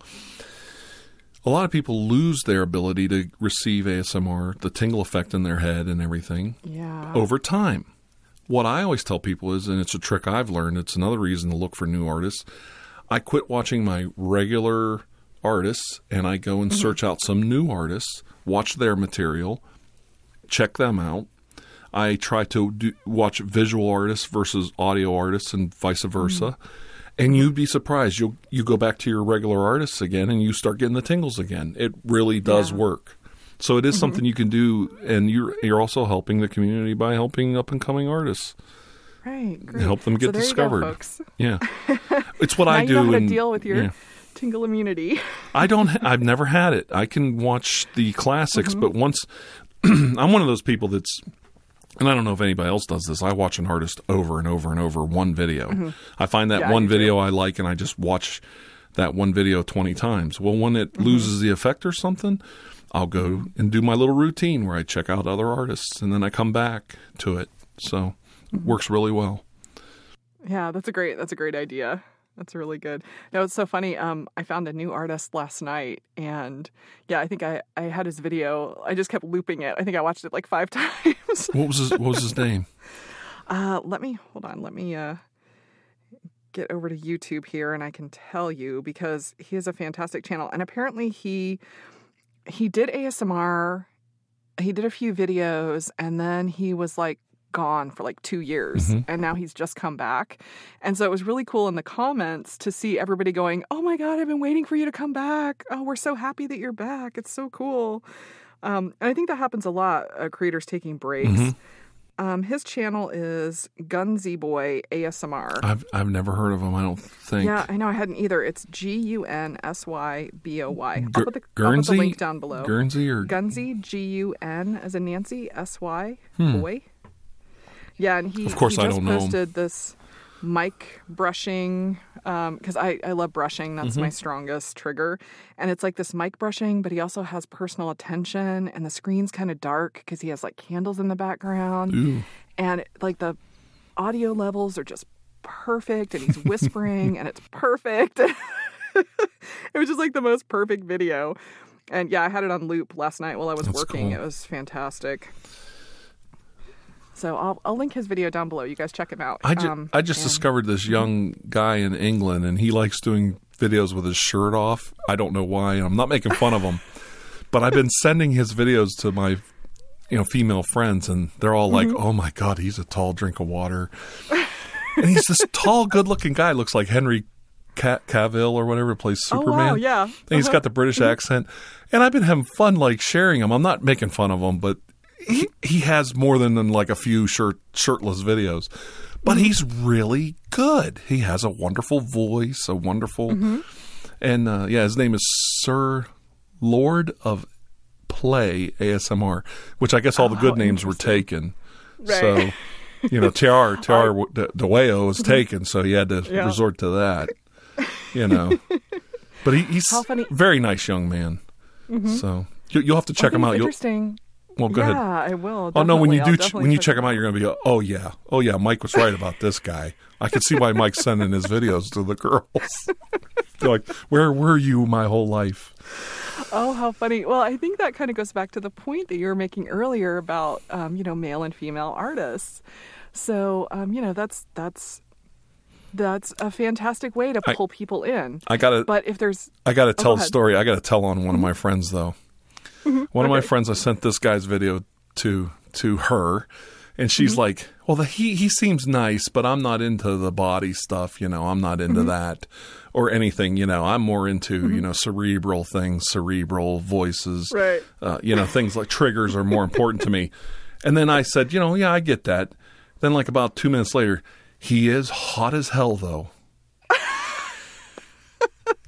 Speaker 2: A lot of people lose their ability to receive ASMR, the tingle effect in their head and everything.
Speaker 1: Yeah.
Speaker 2: over time. What I always tell people is, and it's a trick I've learned, it's another reason to look for new artists. I quit watching my regular artists and I go and mm-hmm. search out some new artists, watch their material, check them out. I try to do, watch visual artists versus audio artists and vice mm-hmm. versa. And you'd be surprised. You you go back to your regular artists again and you start getting the tingles again. It really does
Speaker 1: Yeah.
Speaker 2: work. So it is mm-hmm. something you can do, and you're you're also helping the community by helping up and coming artists.
Speaker 1: Right. Great.
Speaker 2: help them get
Speaker 1: so
Speaker 2: discovered.
Speaker 1: You go.
Speaker 2: Yeah, it's what I
Speaker 1: you
Speaker 2: do.
Speaker 1: know how to
Speaker 2: and-
Speaker 1: deal with your
Speaker 2: yeah.
Speaker 1: Tingle immunity.
Speaker 2: I don't. I've never had it. I can watch the classics,
Speaker 1: Mm-hmm.
Speaker 2: but once I'm one of those people that's, and I don't know if anybody else does this. I watch an artist over and over and over one video. I find that
Speaker 1: Mm-hmm. Yeah, I
Speaker 2: one
Speaker 1: too.
Speaker 2: video I like, and I just watch that one video twenty times. Well, when it
Speaker 1: Mm-hmm.
Speaker 2: loses the effect or something, I'll go and do my little routine where I check out other artists, and then I come back to it. So it
Speaker 1: Mm-hmm.
Speaker 2: works really well.
Speaker 1: Yeah, that's a great that's a great idea. That's really good. No, it's so funny. Um, I found a new artist last night, and yeah, I think I, I had his video. I just kept looping it. I think I watched it like five times.
Speaker 2: What was his What was his name?
Speaker 1: Uh, let me hold on. Let me uh, get over to YouTube here, and I can tell you because he has a fantastic channel, and apparently he he did ASMR. He did a few videos, and then he was like gone for like two years and now he's just come back and so it was really cool in the comments to see everybody going oh my god i've been waiting for you to come back oh we're so happy that you're back it's so cool um, and i think that happens a lot uh, creators taking breaks um, his channel is Gunsy Boy ASMR.
Speaker 2: I've I've never heard of him. I don't think.
Speaker 1: yeah, I know I hadn't either. It's G U N S Y B O Y. I'll put the I'll put the link down below.
Speaker 2: Guernsey or
Speaker 1: Gunsy, G U N as in Nancy, S Y boy. Yeah, and he.
Speaker 2: Of course
Speaker 1: he
Speaker 2: I don't know
Speaker 1: posted this mic brushing because I I love brushing. That's
Speaker 2: Mm-hmm.
Speaker 1: my strongest trigger, and it's like this mic brushing, but he also has personal attention, and the screen's kind of dark because he has like candles in the background,
Speaker 2: Ooh.
Speaker 1: and like the audio levels are just perfect, and he's whispering, and it's perfect. it was just like the most perfect video. And yeah, I had it on loop last night while I was
Speaker 2: That's
Speaker 1: working.
Speaker 2: cool.
Speaker 1: It was fantastic. So I'll I'll link his video down below. You guys check him out.
Speaker 2: I just
Speaker 1: Um,
Speaker 2: I just
Speaker 1: and-
Speaker 2: discovered this young guy in England, and he likes doing videos with his shirt off. I don't know why. I'm not making fun of him, but I've been sending his videos to my you know female friends, and they're all like,
Speaker 1: Mm-hmm.
Speaker 2: "Oh my god, he's a tall drink of water." and he's this tall, good-looking guy. Looks like Henry Ca- Cavill or whatever plays Superman.
Speaker 1: Oh, wow, yeah.
Speaker 2: And he's
Speaker 1: Uh-huh.
Speaker 2: got the British accent, and I've been having fun like sharing him. I'm not making fun of him, but he he has more than, than like a few shirt shirtless videos. But he's really good. He has a wonderful voice, a wonderful, mm-hmm. and uh, yeah, his name is Sir Lord of Play ASMR, which I guess all the oh, good names were taken. So, you know, Tiar Tiar De- DeWeo was mm-hmm. taken, so he had to
Speaker 1: Yeah.
Speaker 2: resort to that. You know, but he, he's very nice young man. Mm-hmm. So you, you'll have to check
Speaker 1: I
Speaker 2: him out.
Speaker 1: interesting.
Speaker 2: Well, go
Speaker 1: yeah,
Speaker 2: ahead.
Speaker 1: I will.
Speaker 2: Oh no! When you do, ch- when you check him out, you're gonna be oh yeah, oh yeah, Mike was right about this guy. I can see why Mike's sending his videos to the girls. They're like, where were you my whole life?
Speaker 1: Oh, how funny. Well, I think that kind of goes back to the point that you were making earlier about, um, you know, male and female artists. So, um, you know, that's that's that's a fantastic way to
Speaker 2: I-
Speaker 1: pull people in.
Speaker 2: I gotta,
Speaker 1: But if there's
Speaker 2: I gotta
Speaker 1: Oh,
Speaker 2: tell
Speaker 1: go
Speaker 2: a.
Speaker 1: Mm-hmm.
Speaker 2: story. I gotta tell on one of my friends though. One of my friends, I sent this guy's video to to her, and she's
Speaker 1: Mm-hmm.
Speaker 2: like, "Well, the, he he seems nice, but I'm not into the body stuff. You know, I'm not into
Speaker 1: Mm-hmm.
Speaker 2: that or anything. You know, I'm more into you know cerebral things, cerebral voices,
Speaker 1: Right.
Speaker 2: Uh, you know, things like triggers are more important to me." And then I said, "You know, yeah, I get that." Then, like about two minutes later, he is hot as hell, though.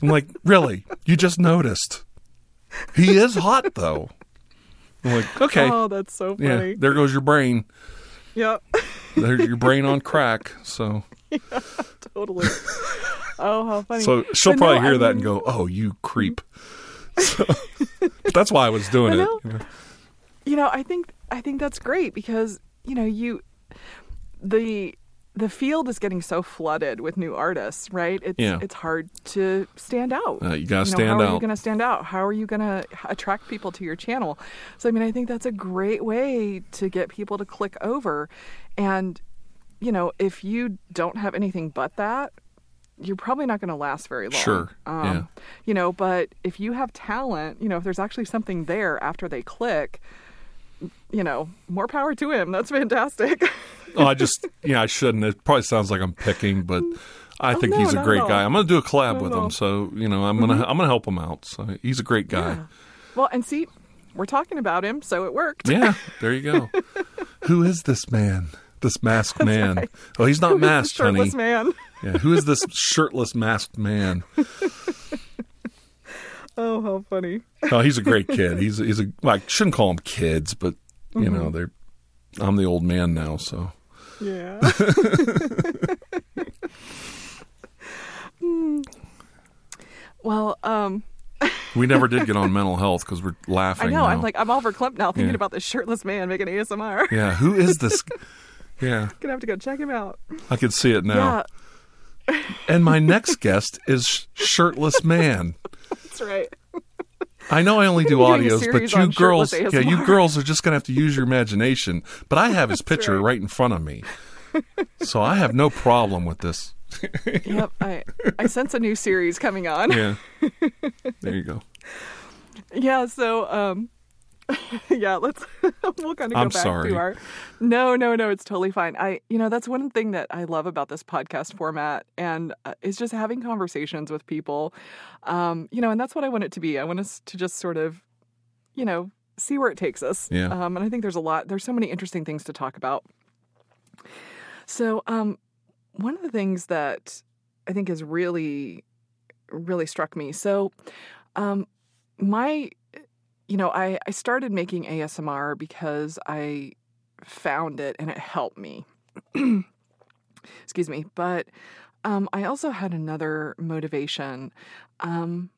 Speaker 2: I'm like, really? You just noticed? He is hot though. I'm like, okay,
Speaker 1: oh, that's so
Speaker 2: yeah.
Speaker 1: funny.
Speaker 2: There goes your brain.
Speaker 1: Yep,
Speaker 2: There's your brain on crack. So,
Speaker 1: totally. Oh, how funny.
Speaker 2: so she'll
Speaker 1: But
Speaker 2: probably
Speaker 1: no,
Speaker 2: hear
Speaker 1: I
Speaker 2: that and go, "Oh, you creep." So, that's why I was doing
Speaker 1: I
Speaker 2: it.
Speaker 1: know.
Speaker 2: you know.
Speaker 1: you know i think i think that's great because you know you the the field is getting so flooded with new artists right? It's
Speaker 2: Yeah.
Speaker 1: it's hard to stand out.
Speaker 2: Uh, you gotta
Speaker 1: know,
Speaker 2: stand
Speaker 1: how are you going to stand out? How are you going to attract people to your channel? So i mean i think that's a great way to get people to click over. And you know if you don't have anything but that you're probably not going to last very long.
Speaker 2: Sure,
Speaker 1: Um,
Speaker 2: yeah.
Speaker 1: You know, but if you have talent, you know, if there's actually something there after they click, you know, more power to him. That's fantastic.
Speaker 2: Oh, I just, yeah, I shouldn't. It probably sounds like I'm picking, but I think
Speaker 1: Oh, no,
Speaker 2: he's a great guy. I'm going to do a collab
Speaker 1: Not
Speaker 2: with.
Speaker 1: Mm-hmm.
Speaker 2: him, so you know, I'm gonna I'm gonna help him out. So he's a great guy.
Speaker 1: Yeah. Well, and see, we're talking about him, so it worked.
Speaker 2: Yeah, there you go. Who is this man? This masked man?
Speaker 1: right.
Speaker 2: Oh, he's not masked, honey.
Speaker 1: Shirtless man.
Speaker 2: Yeah, who is this shirtless masked man?
Speaker 1: Oh, how funny.
Speaker 2: Oh, he's a great kid. He's he's a well, I shouldn't call them kids, but you
Speaker 1: Mm-hmm.
Speaker 2: know they're. I'm the old man now, so
Speaker 1: Yeah. Hmm. well, um,
Speaker 2: we never did get on mental health because we're laughing.
Speaker 1: I know.
Speaker 2: now.
Speaker 1: I'm like, I'm all verklempt now thinking
Speaker 2: Yeah.
Speaker 1: about this shirtless man making ASMR.
Speaker 2: yeah, who is this? Yeah,
Speaker 1: Gonna have to go check him out.
Speaker 2: I can see it now.
Speaker 1: Yeah.
Speaker 2: And my next guest is shirtless man.
Speaker 1: That's right.
Speaker 2: I know I only do
Speaker 1: We're doing a
Speaker 2: audios, but you girls, yeah, you girls are just gonna have to use your imagination. But I have his picture
Speaker 1: right.
Speaker 2: right in front of me, so I have no problem with this.
Speaker 1: Yep. I I sense a new series coming on.
Speaker 2: Yeah, there you go.
Speaker 1: Yeah, so um yeah, let's we'll kind of go
Speaker 2: I'm
Speaker 1: back
Speaker 2: sorry.
Speaker 1: to our No, no, no, it's totally fine. I you know, that's one thing that I love about this podcast format and uh, is just having conversations with people. Um, you know, and that's what I want it to be. I want us to just sort of, you know, see where it takes us.
Speaker 2: Yeah.
Speaker 1: Um and I think there's a lot there's so many interesting things to talk about. So, um one of the things that I think has really really struck me. So, um my you know I, I started making asmr because i found it and it helped me. Excuse me but um, i also had another motivation um,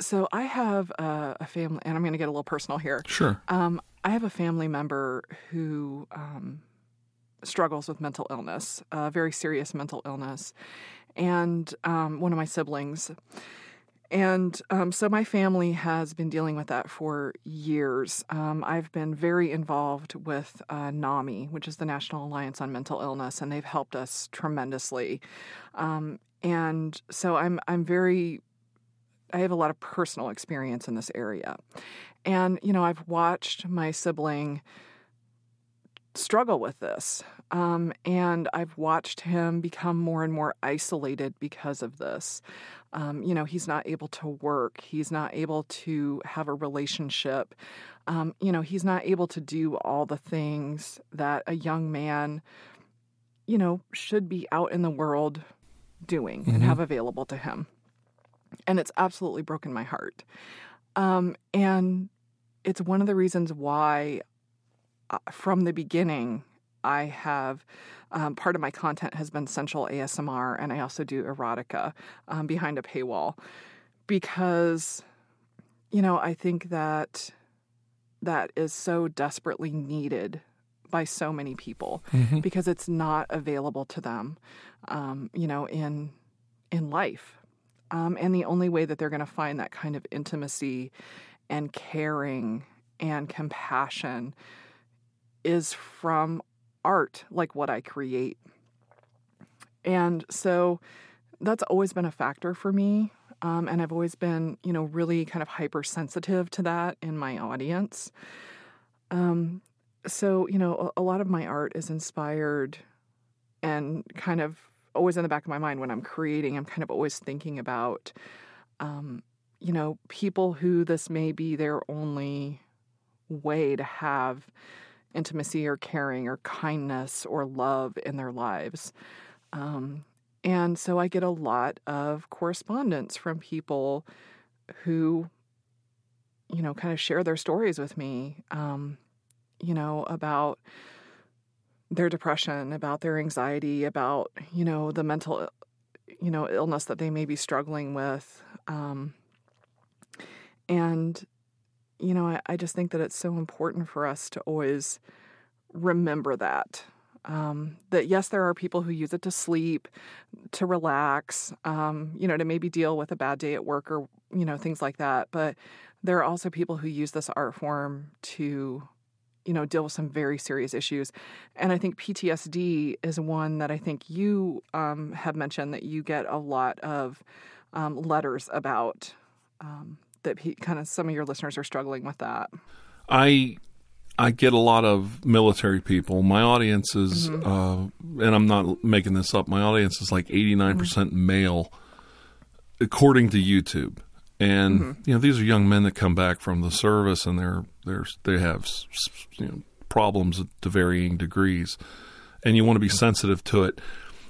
Speaker 1: so i have a, a family and i'm going to get a little personal here.
Speaker 2: Sure.
Speaker 1: um, i have a family member who um, struggles with mental illness a very serious mental illness and um, one of my siblings and um, so my family has been dealing with that for years. Um, I've been very involved with uh, NAMI, which is the National Alliance on Mental Illness, and they've helped us tremendously. Um, and so I'm I'm very I have a lot of personal experience in this area. And you know, I've watched my sibling struggle with this. Um, and I've watched him become more and more isolated because of this. Um, you know, he's not able to work, he's not able to have a relationship. Um, you know, he's not able to do all the things that a young man, you know, should be out in the world doing and have available to him. And it's absolutely broken my heart. Um, and it's one of the reasons why uh, from the beginning, I have um, part of my content has been sensual ASMR, and I also do erotica um, behind a paywall because, you know, I think that that is so desperately needed by so many people because it's not available to them, um, you know, in in life. Um, and the only way that they're going to find that kind of intimacy and caring and compassion is from art, like what I create. And so that's always been a factor for me. Um, and I've always been, you know, really kind of hypersensitive to that in my audience. Um, so, you know, a, a lot of my art is inspired and kind of always in the back of my mind when I'm creating, I'm kind of always thinking about, um, you know, people who this may be their only way to have intimacy or caring or kindness or love in their lives. Um, and so I get a lot of correspondence from people who, you know, kind of share their stories with me, um, you know, about their depression, about their anxiety, about, you know, the mental, you know, illness that they may be struggling with. Um, and, you know, I, I just think that it's so important for us to always remember that. Um, that yes, there are people who use it to sleep, to relax, um, you know, to maybe deal with a bad day at work or, you know, things like that. But there are also people who use this art form to, you know, deal with some very serious issues. And I think PTSD is one that I think you um, have mentioned that you get a lot of um, letters about um, that pe- kind of some of your listeners are struggling with that.
Speaker 2: I I get a lot of military people. My audience is,
Speaker 1: Mm-hmm.
Speaker 2: uh, and I'm not making this up. My audience is like 89
Speaker 1: Mm-hmm.
Speaker 2: percent male, according to YouTube. And
Speaker 1: Mm-hmm.
Speaker 2: you know, these are young men that come back from the service, and they're they're they have you know, problems to varying degrees, and you want to be sensitive to it.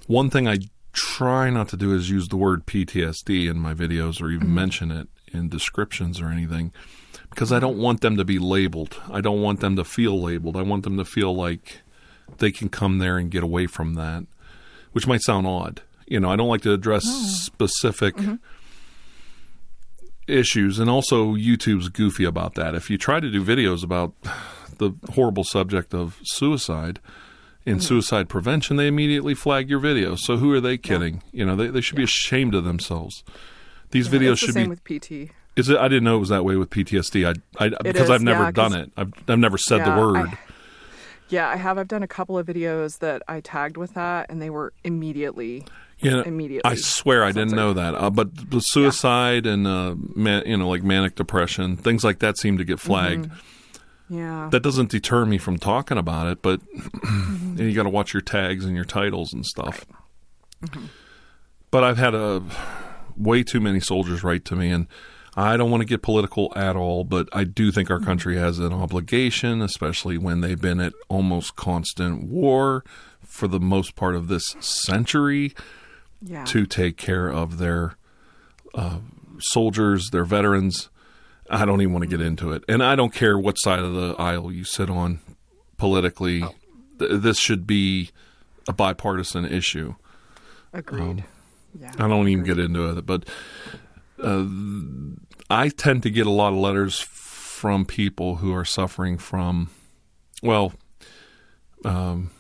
Speaker 2: One thing I try not to do is use the word PTSD in my videos or even mention it in descriptions or anything because I don't want them to be labeled. I don't want them to feel labeled. I want them to feel like they can come there and get away from that, which might sound odd. You know, I don't like to address specific mm-hmm. issues, and also YouTube's goofy about that. If you try to do videos about the horrible subject of suicide, In mm. suicide prevention, they immediately flag your video. So who are they kidding? You know, they, they should be ashamed of themselves. These
Speaker 1: Yeah,
Speaker 2: videos should
Speaker 1: same
Speaker 2: be.
Speaker 1: with PT.
Speaker 2: Is it? I didn't know it was that way with PTSD. I, I because
Speaker 1: is,
Speaker 2: I've never
Speaker 1: yeah,
Speaker 2: done it. I've I've never said
Speaker 1: Yeah,
Speaker 2: the word.
Speaker 1: I- yeah, I have. I've done a couple of videos that I tagged with that, and they were immediately.
Speaker 2: you know,
Speaker 1: immediately
Speaker 2: I swear I didn't know that. Uh, but the suicide and uh, man, you know, like manic depression, things like that seem to get flagged.
Speaker 1: Mm-hmm. Yeah.
Speaker 2: That doesn't deter me from talking about it, but you got to watch your tags and your titles and stuff. But I've had a way too many soldiers write to me, and I don't want to get political at all, but I do think our country has an obligation, especially when they've been at almost constant war for the most part of this century,
Speaker 1: yeah.
Speaker 2: to take care of their uh, soldiers, their veterans. I don't even want to get into it, and I don't care what side of the aisle you sit on politically. Th- this should be a bipartisan issue.
Speaker 1: Agreed. Yeah.
Speaker 2: I don't even get into it, but uh, I tend to get a lot of letters from people who are suffering from, well, um,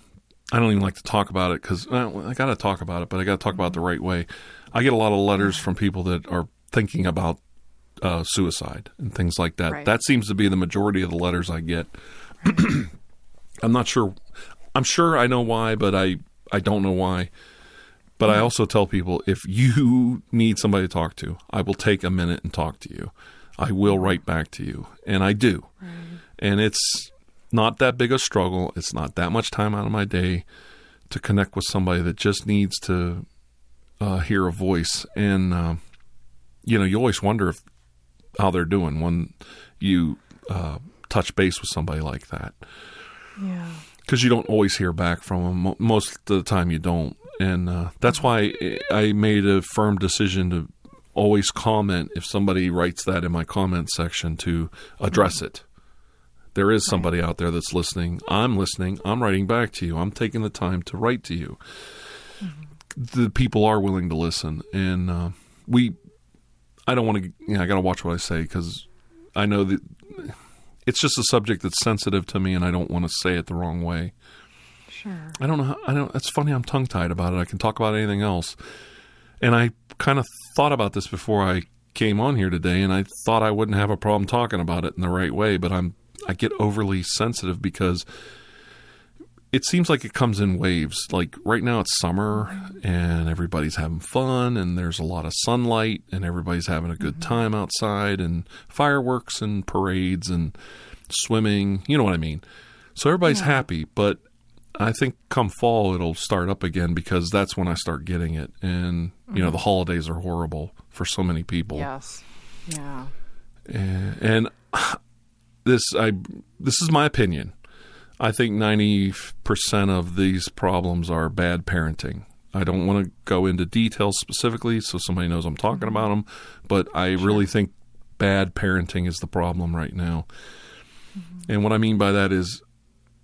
Speaker 2: I don't even like to talk about it because I got to talk about it, but I got to talk about it the right way. I get a lot of letters from people that are thinking about uh, suicide and things like that.
Speaker 1: Right.
Speaker 2: That seems to be the majority of the letters I get. I'm not sure. I'm sure I know why, but I I don't know why. But I also tell people if you need somebody to talk to, I will take a minute and talk to you. I will write back to you, and I do. And it's not that big a struggle. It's not that much time out of my day to connect with somebody that just needs to uh, hear a voice. And uh, you know, you always wonder if how they're doing when you uh, touch base with somebody like that
Speaker 1: Yeah.
Speaker 2: because you don't always hear back from them. Most of the time, you don't, and uh, that's why I made a firm decision to always comment if somebody writes that in my comment section to address it. There is somebody out there that's listening. I'm listening. I'm writing back to you. I'm taking the time to write to you. The people are willing to listen, and uh, we. I don't want to. You know, I got to watch what I say because I know that it's just a subject that's sensitive to me, and I don't want to say it the wrong way.
Speaker 1: Sure.
Speaker 2: I don't know. How, I don't. It's funny. I'm tongue tied about it. I can talk about anything else, and I kind of thought about this before I came on here today, and I thought I wouldn't have a problem talking about it in the right way, but I'm. I get overly sensitive because it seems like it comes in waves. Like right now, it's summer, and everybody's having fun, and there's a lot of sunlight, and everybody's having a good mm-hmm. time outside, and fireworks and parades and swimming. You know what I mean? So everybody's happy, but I think come fall it'll start up again because that's when I start getting it. And you know the holidays are horrible for so many people.
Speaker 1: Yes. Yeah.
Speaker 2: Eh, and, and this I this is my opinion. I think ninety percent of these problems are bad parenting. I don't want to go into details specifically so somebody knows I'm talking about mm-hmm. them, but I really think bad parenting is the problem right now. Mm-hmm. And what I mean by that is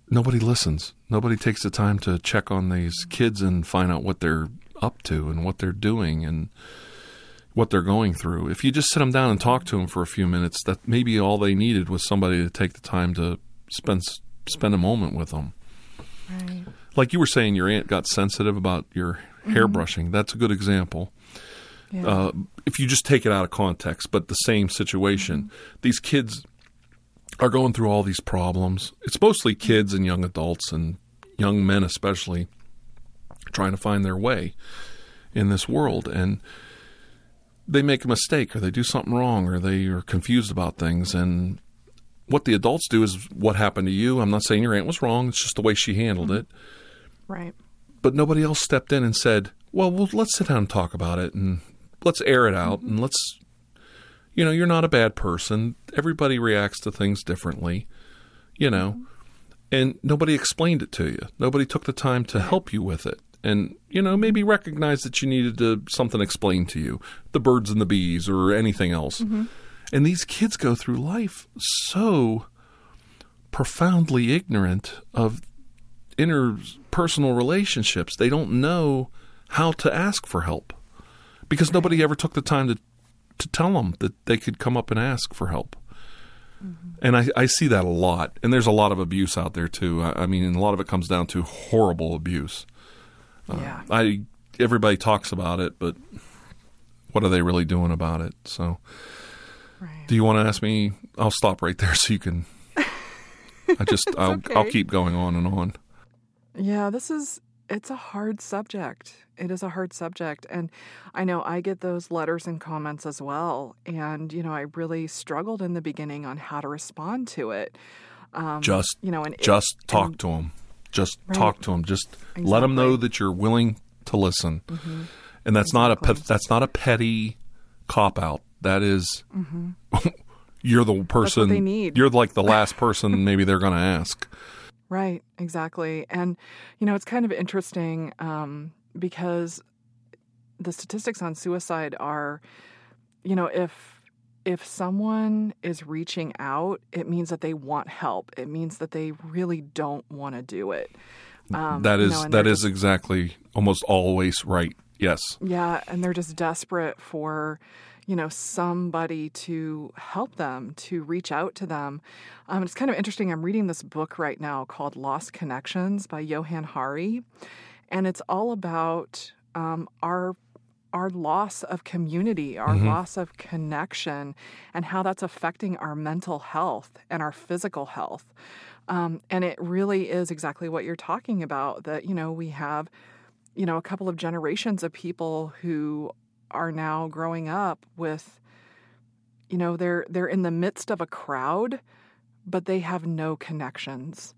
Speaker 2: nobody listens. Nobody takes the time to check on these kids and find out what they're up to and what they're doing and what they're going through. If you just sit them down and talk to them for a few minutes, that maybe all they needed was somebody to take the time to spend spend a moment with them.
Speaker 1: Right.
Speaker 2: Like you were saying, your aunt got sensitive about your hair brushing. That's a good example.
Speaker 1: Yeah.
Speaker 2: Uh, if you just take it out of context, but the same situation, these kids are going through all these problems. It's mostly kids and young adults and young men, especially, trying to find their way in this world. And they make a mistake or they do something wrong or they are confused about things. And what the adults do is what happened to you. I'm not saying your aunt was wrong, it's just the way she handled mm-hmm. it
Speaker 1: right.
Speaker 2: but nobody else stepped in and said, "Well, well, let's sit down and talk about it, and let's air it out, mm-hmm. and let's, you know, you're not a bad person. Everybody reacts to things differently, you know, and nobody explained it to you. Nobody took the time to help you with it, and you know, maybe recognize that you needed to something explained to you, the birds and the bees, or anything else. Mm-hmm. And these kids go through life so profoundly ignorant of interpersonal relationships. They don't know how to ask for help because nobody ever took the time to to tell them that they could come up and ask for help. Mm-hmm. And I, I see that a lot. And there's a lot of abuse out there too. I, I mean, a lot of it comes down to horrible abuse.
Speaker 1: Uh, yeah.
Speaker 2: I everybody talks about it, but what are they really doing about it? So,
Speaker 1: Right.
Speaker 2: do you want to ask me? I'll stop right there so you can. I just I'll I'll keep going on and on.
Speaker 1: Yeah, this is it's a hard subject. It is a hard subject and I know I get those letters and comments as well and you know, I really struggled in the beginning on how to respond to it. Um,
Speaker 2: Just
Speaker 1: you know, and it-
Speaker 2: just talk
Speaker 1: and-
Speaker 2: to them. Just
Speaker 1: Right.
Speaker 2: talk to them. Just let them know
Speaker 1: Mm-hmm.
Speaker 2: that you're willing to listen. And that's not a that's not a petty cop out. That is you're the person
Speaker 1: they need.
Speaker 2: You're like the last person maybe they're going to ask.
Speaker 1: Right, exactly. And, you know, it's kind of interesting um, because the statistics on suicide are, you know, if if someone is reaching out, it means that they want help. It means that they really don't want to do it. Um,
Speaker 2: that is
Speaker 1: you know,
Speaker 2: that is
Speaker 1: just-
Speaker 2: exactly almost always right. Yes.
Speaker 1: Yeah, and they're just desperate for, you know, somebody to help them, to reach out to them. Um, it's kind of interesting. I'm reading this book right now called Lost Connections by Johann Hari, and it's all about um, our our loss of community, our loss of connection, and how that's affecting our mental health and our physical health. Um, and it really is exactly what you're talking about. That you know we have you know, a couple of generations of people who are now growing up with, you know, they're they're in the midst of a crowd, but they have no connections.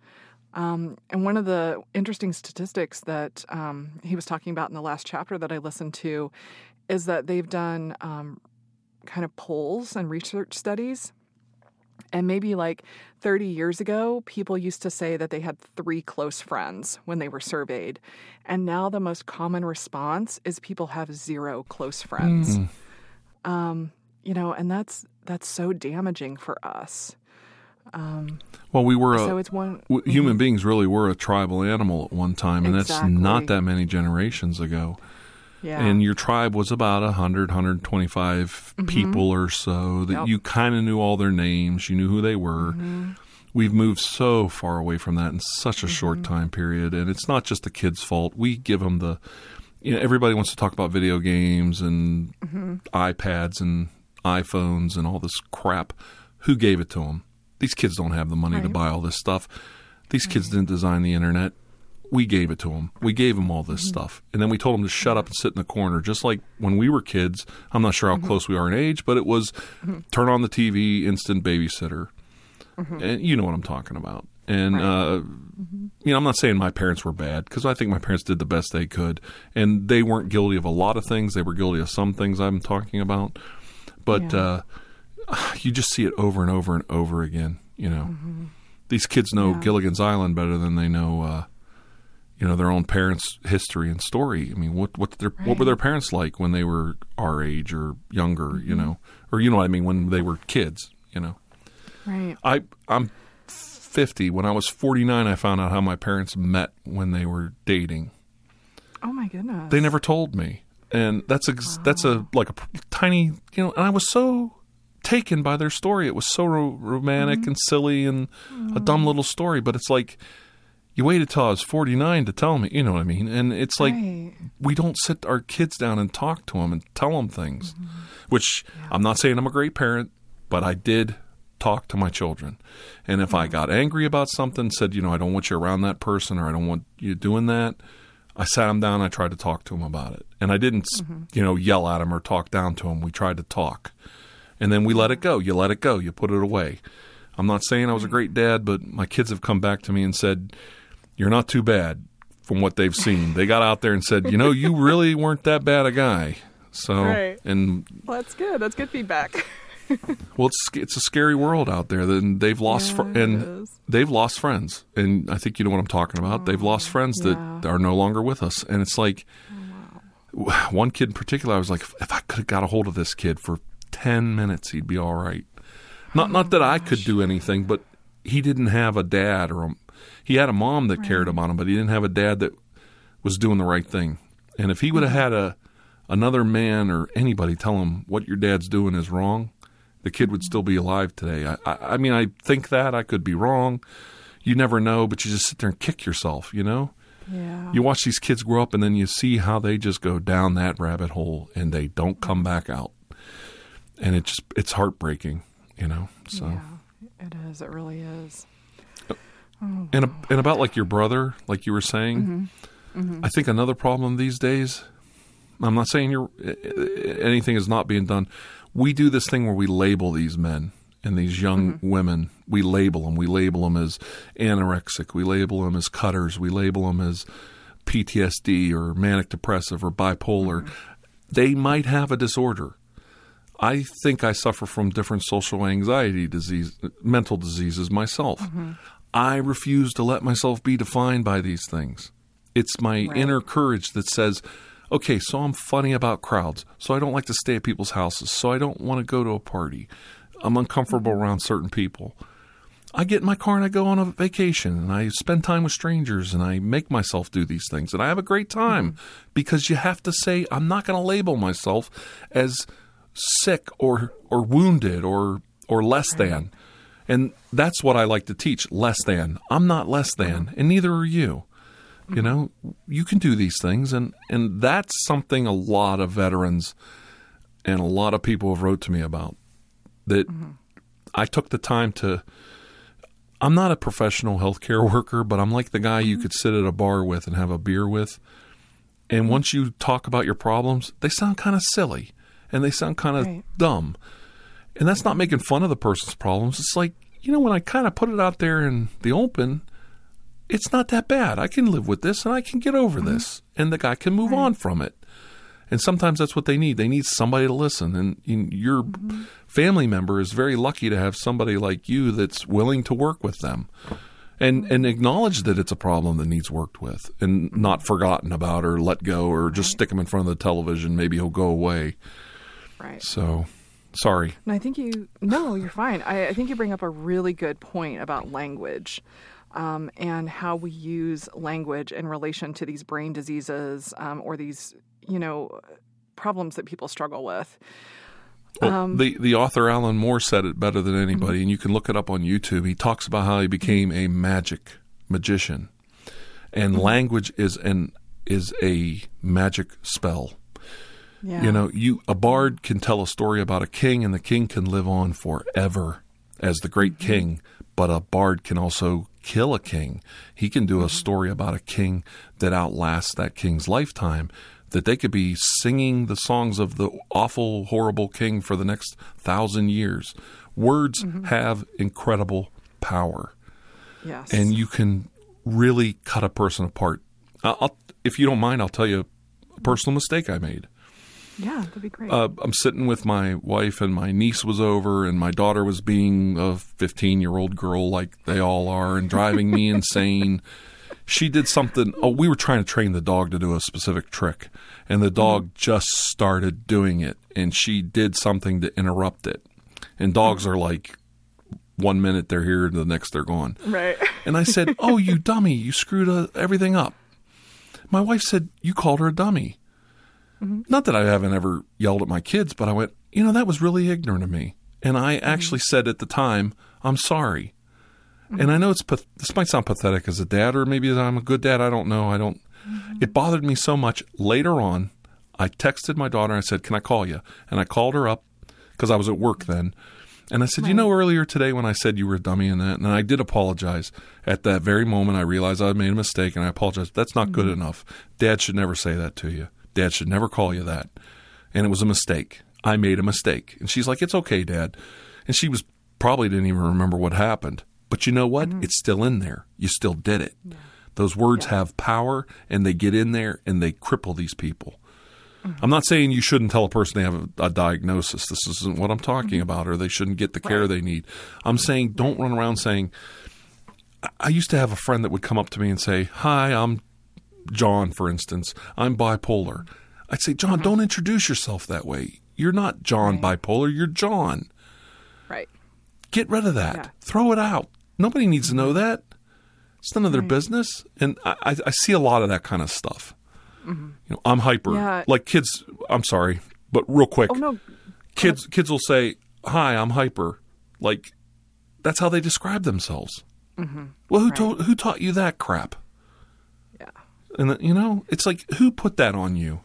Speaker 1: Um, and one of the interesting statistics that um, he was talking about in the last chapter that I listened to is that they've done um, kind of polls and research studies. And maybe like 30 years ago, people used to say that they had three close friends when they were surveyed. And now the most common response is people have zero close friends. Hmm. Um, you know, and that's that's so damaging for us.
Speaker 2: Um, well, we were a,
Speaker 1: so it's one
Speaker 2: w- mm-hmm. human beings really were a tribal animal at one time, and that's not that many generations ago.
Speaker 1: Yeah.
Speaker 2: And your tribe was about 100, 125 people or so that
Speaker 1: Mm-hmm. Yep.
Speaker 2: you kind of knew all their names, you knew who they were.
Speaker 1: Mm-hmm.
Speaker 2: We've moved so far away from that in such a short
Speaker 1: Mm-hmm.
Speaker 2: time period, and it's not just the kids' fault. We give them the, you know, everybody wants to talk about video games and
Speaker 1: Mm-hmm.
Speaker 2: iPads and iPhones and all this crap. Who gave it to them? These kids don't have the money to buy all this stuff. These kids didn't design the internet. We gave it to them. We gave them all
Speaker 1: Mm-hmm.
Speaker 2: this stuff. And then we told them to shut up and sit in the corner, just like when we were kids. I'm not sure how
Speaker 1: Mm-hmm.
Speaker 2: close we are in age, but it was turn on the TV, instant babysitter.
Speaker 1: Mm-hmm.
Speaker 2: And you know what I'm talking about. And, uh, you know, I'm not saying my parents were bad because I think my parents did the best they could. And they weren't guilty of a lot of things. They were guilty of some things I'm talking about. But
Speaker 1: Yeah.
Speaker 2: uh, you just see it over and over and over again, you know. These kids know
Speaker 1: Mm-hmm. Yeah.
Speaker 2: Gilligan's Island better than they know, uh, you know, their own parents' history and story. I mean, what what their what were their parents like when they were our age or younger, you
Speaker 1: Mm-hmm.
Speaker 2: know, or you know what I mean when they were kids, you know.
Speaker 1: right.
Speaker 2: I I'm 50. When I was 49, I found out how my parents met when they were dating.
Speaker 1: Oh my goodness.
Speaker 2: They never told me, and that's ex- that's a like a tiny you know. And I was so taken by their story. It was so ro- romantic
Speaker 1: Mm-hmm.
Speaker 2: and silly and a dumb little story. But it's like you waited till I was 49 to tell me. You know what I mean? And it's like
Speaker 1: Right.
Speaker 2: we don't sit our kids down and talk to them and tell them things.
Speaker 1: Mm-hmm.
Speaker 2: Which I'm not saying I'm a great parent, but I did talk to my children. And if
Speaker 1: Mm-hmm.
Speaker 2: I got angry about something, said, you know, I don't want you around that person or I don't want you doing that, I sat them down. I tried to talk to them about it. And I didn't,
Speaker 1: Mm-hmm.
Speaker 2: you know, yell at them or talk down to them. We tried to talk. And then we let it go. You let it go. You put it away. I'm not saying I was a great dad, but my kids have come back to me and said, You're not too bad from what they've seen. They got out there and said, You know, you really weren't that bad a guy. So,
Speaker 1: Right.
Speaker 2: and
Speaker 1: Well, that's good. That's good feedback.
Speaker 2: well, it's it's a scary world out there. Then they've lost
Speaker 1: Yeah, it
Speaker 2: and they've lost friends, and I think you know what I'm talking about. they've oh, lost friends that
Speaker 1: yeah. Oh,
Speaker 2: are no longer with us, and it's like oh, w- one kid in particular. I was like, if I could have got a hold of this kid for ten minutes, he'd be all right. Not not that I could oh, do anything, but he didn't have a dad or a, he had a mom that cared about him, but he didn't have a dad that was doing the right thing. And if he would have mm-hmm. had a another man or anybody tell him what your dad's doing is wrong, the kid would still be mm-hmm. alive today. I, I, I mean, I think that I could be wrong. You never know, but you just sit there and kick yourself, you know.
Speaker 1: Yeah.
Speaker 2: You watch these kids grow up, and then you see how they just go down that rabbit hole, and they don't mm-hmm. come back out, and it just it's heartbreaking, you know. So.
Speaker 1: Yeah, it is. It really is.
Speaker 2: Oh, and and about like your brother, like you were saying, mm-hmm. Mm-hmm. I think another problem these days. I'm not saying you're anything is not being done. We do this thing where we label these men and these young mm-hmm. women. We label them. We label them as anorexic. We label them as cutters. We label them as PTSD or manic depressive or bipolar. They might have a disorder. I think I suffer from different social anxiety disease, mental diseases myself. I refuse to let myself be defined by these things. It's my inner courage that says, okay, so I'm funny about crowds, so I don't like to stay at people's houses, so I don't want to go to a party. I'm uncomfortable mm-hmm. around certain people. I get in my car and I go on a vacation and I spend time with strangers and I make myself do these things and I have a great time mm-hmm. because you have to say I'm not going to label myself as sick or or wounded or or less than. And that's what I like to teach, less than. I'm not less than uh-huh. and neither are you. You mm-hmm. know, you can do these things and and that's something a lot of veterans and a lot of people have wrote to me about that mm-hmm. I took the time to I'm not a professional healthcare worker, but I'm like the guy you mm-hmm. could sit at a bar with and have a beer with. And once you talk about your problems, they sound kind of silly and they sound kind of
Speaker 1: Right.
Speaker 2: dumb. And that's not making fun of the person's problems. It's like, you know, when I kind of put it out there in the open, it's not that bad. I can live with this and I can get over mm-hmm. this. And the guy can move on from it. And sometimes that's what they need. They need somebody to listen. And you- your mm-hmm. family member is very lucky to have somebody like you that's willing to work with them and, mm-hmm. and acknowledge that it's a problem that needs worked with and not forgotten about or let go or just stick him in front of the television. Maybe he'll go away.
Speaker 1: Right.
Speaker 2: So, sorry.
Speaker 1: And I think you, no, you're fine. I, I think you bring up a really good point about language um, and how we use language in relation to these brain diseases um, or these, you know, problems that people struggle with.
Speaker 2: Well, the the author Alan Moore said it better than anybody, and you can look it up on YouTube. He talks about how he became a magic magician, and language is an is a magic spell.
Speaker 1: Yeah.
Speaker 2: You know, you a bard can tell a story about a king, and the king can live on forever as the great mm-hmm. king. But a bard can also kill a king. He can do a mm-hmm. story about a king that outlasts that king's lifetime. That they could be singing the songs of the awful, horrible king for the next thousand years. Words mm-hmm. have incredible power
Speaker 1: yes.
Speaker 2: and you can really cut a person apart. I'll, if you don't mind, I'll tell you a personal mistake I made.
Speaker 1: Yeah, that'd be great.
Speaker 2: Uh, I'm sitting with my wife, and my niece was over, and my daughter was being a 15 year old girl, like they all are, and driving me insane. She did something. Oh, we were trying to train the dog to do a specific trick, and the dog just started doing it, and she did something to interrupt it. And dogs are like, one minute they're here, the next they're gone.
Speaker 1: right.
Speaker 2: And I said, "Oh, you dummy! You screwed uh, everything up." My wife said, "You called her a dummy." Mm-hmm. Not that I haven't ever yelled at my kids, but I went, "You know, that was really ignorant of me." And I mm-hmm. actually said at the time, "I'm sorry." Mm-hmm. And I know it's this might sound pathetic as a dad, or maybe I'm a good dad. I don't know. I don't. It bothered me so much. Later on, I texted my daughter. I said, "Can I call you?" And I called her up because I was at work then. And I said, You know, earlier today when I said you were a dummy and that, and I did apologize. At that very moment, I realized I made a mistake and I apologized. That's not good enough. Dad should never say that to you. Dad should never call you that. And it was a mistake. I made a mistake. And she's like, It's okay, Dad. And she was probably didn't even remember what happened. But you know what? Mm-hmm. It's still in there. You still did it. Those words have power and they get in there and they cripple these people. Mm-hmm. I'm not saying you shouldn't tell a person they have a, a diagnosis. This isn't what I'm talking mm-hmm. about, or they shouldn't get the care they need. I'm saying don't run around saying. I used to have a friend that would come up to me and say, "Hi, I'm John, for instance. I'm bipolar." I'd say, "John, don't introduce yourself that way. You're not John bipolar. You're John.
Speaker 1: Right.
Speaker 2: Get rid of that.
Speaker 1: Yeah.
Speaker 2: Throw it out. Nobody needs to know mm-hmm. that. It's none of their mm. business." And I, I, see a lot of that kind of stuff. Mm-hmm. You know, I'm hyper.
Speaker 1: Yeah.
Speaker 2: Like kids, I'm sorry, but real quick,
Speaker 1: Oh no.
Speaker 2: kids kids will say, "Hi, I'm hyper." Like that's how they describe themselves. Mm-hmm. Well, who
Speaker 1: Right.
Speaker 2: told who taught you that crap? And you know, it's like who put that on you?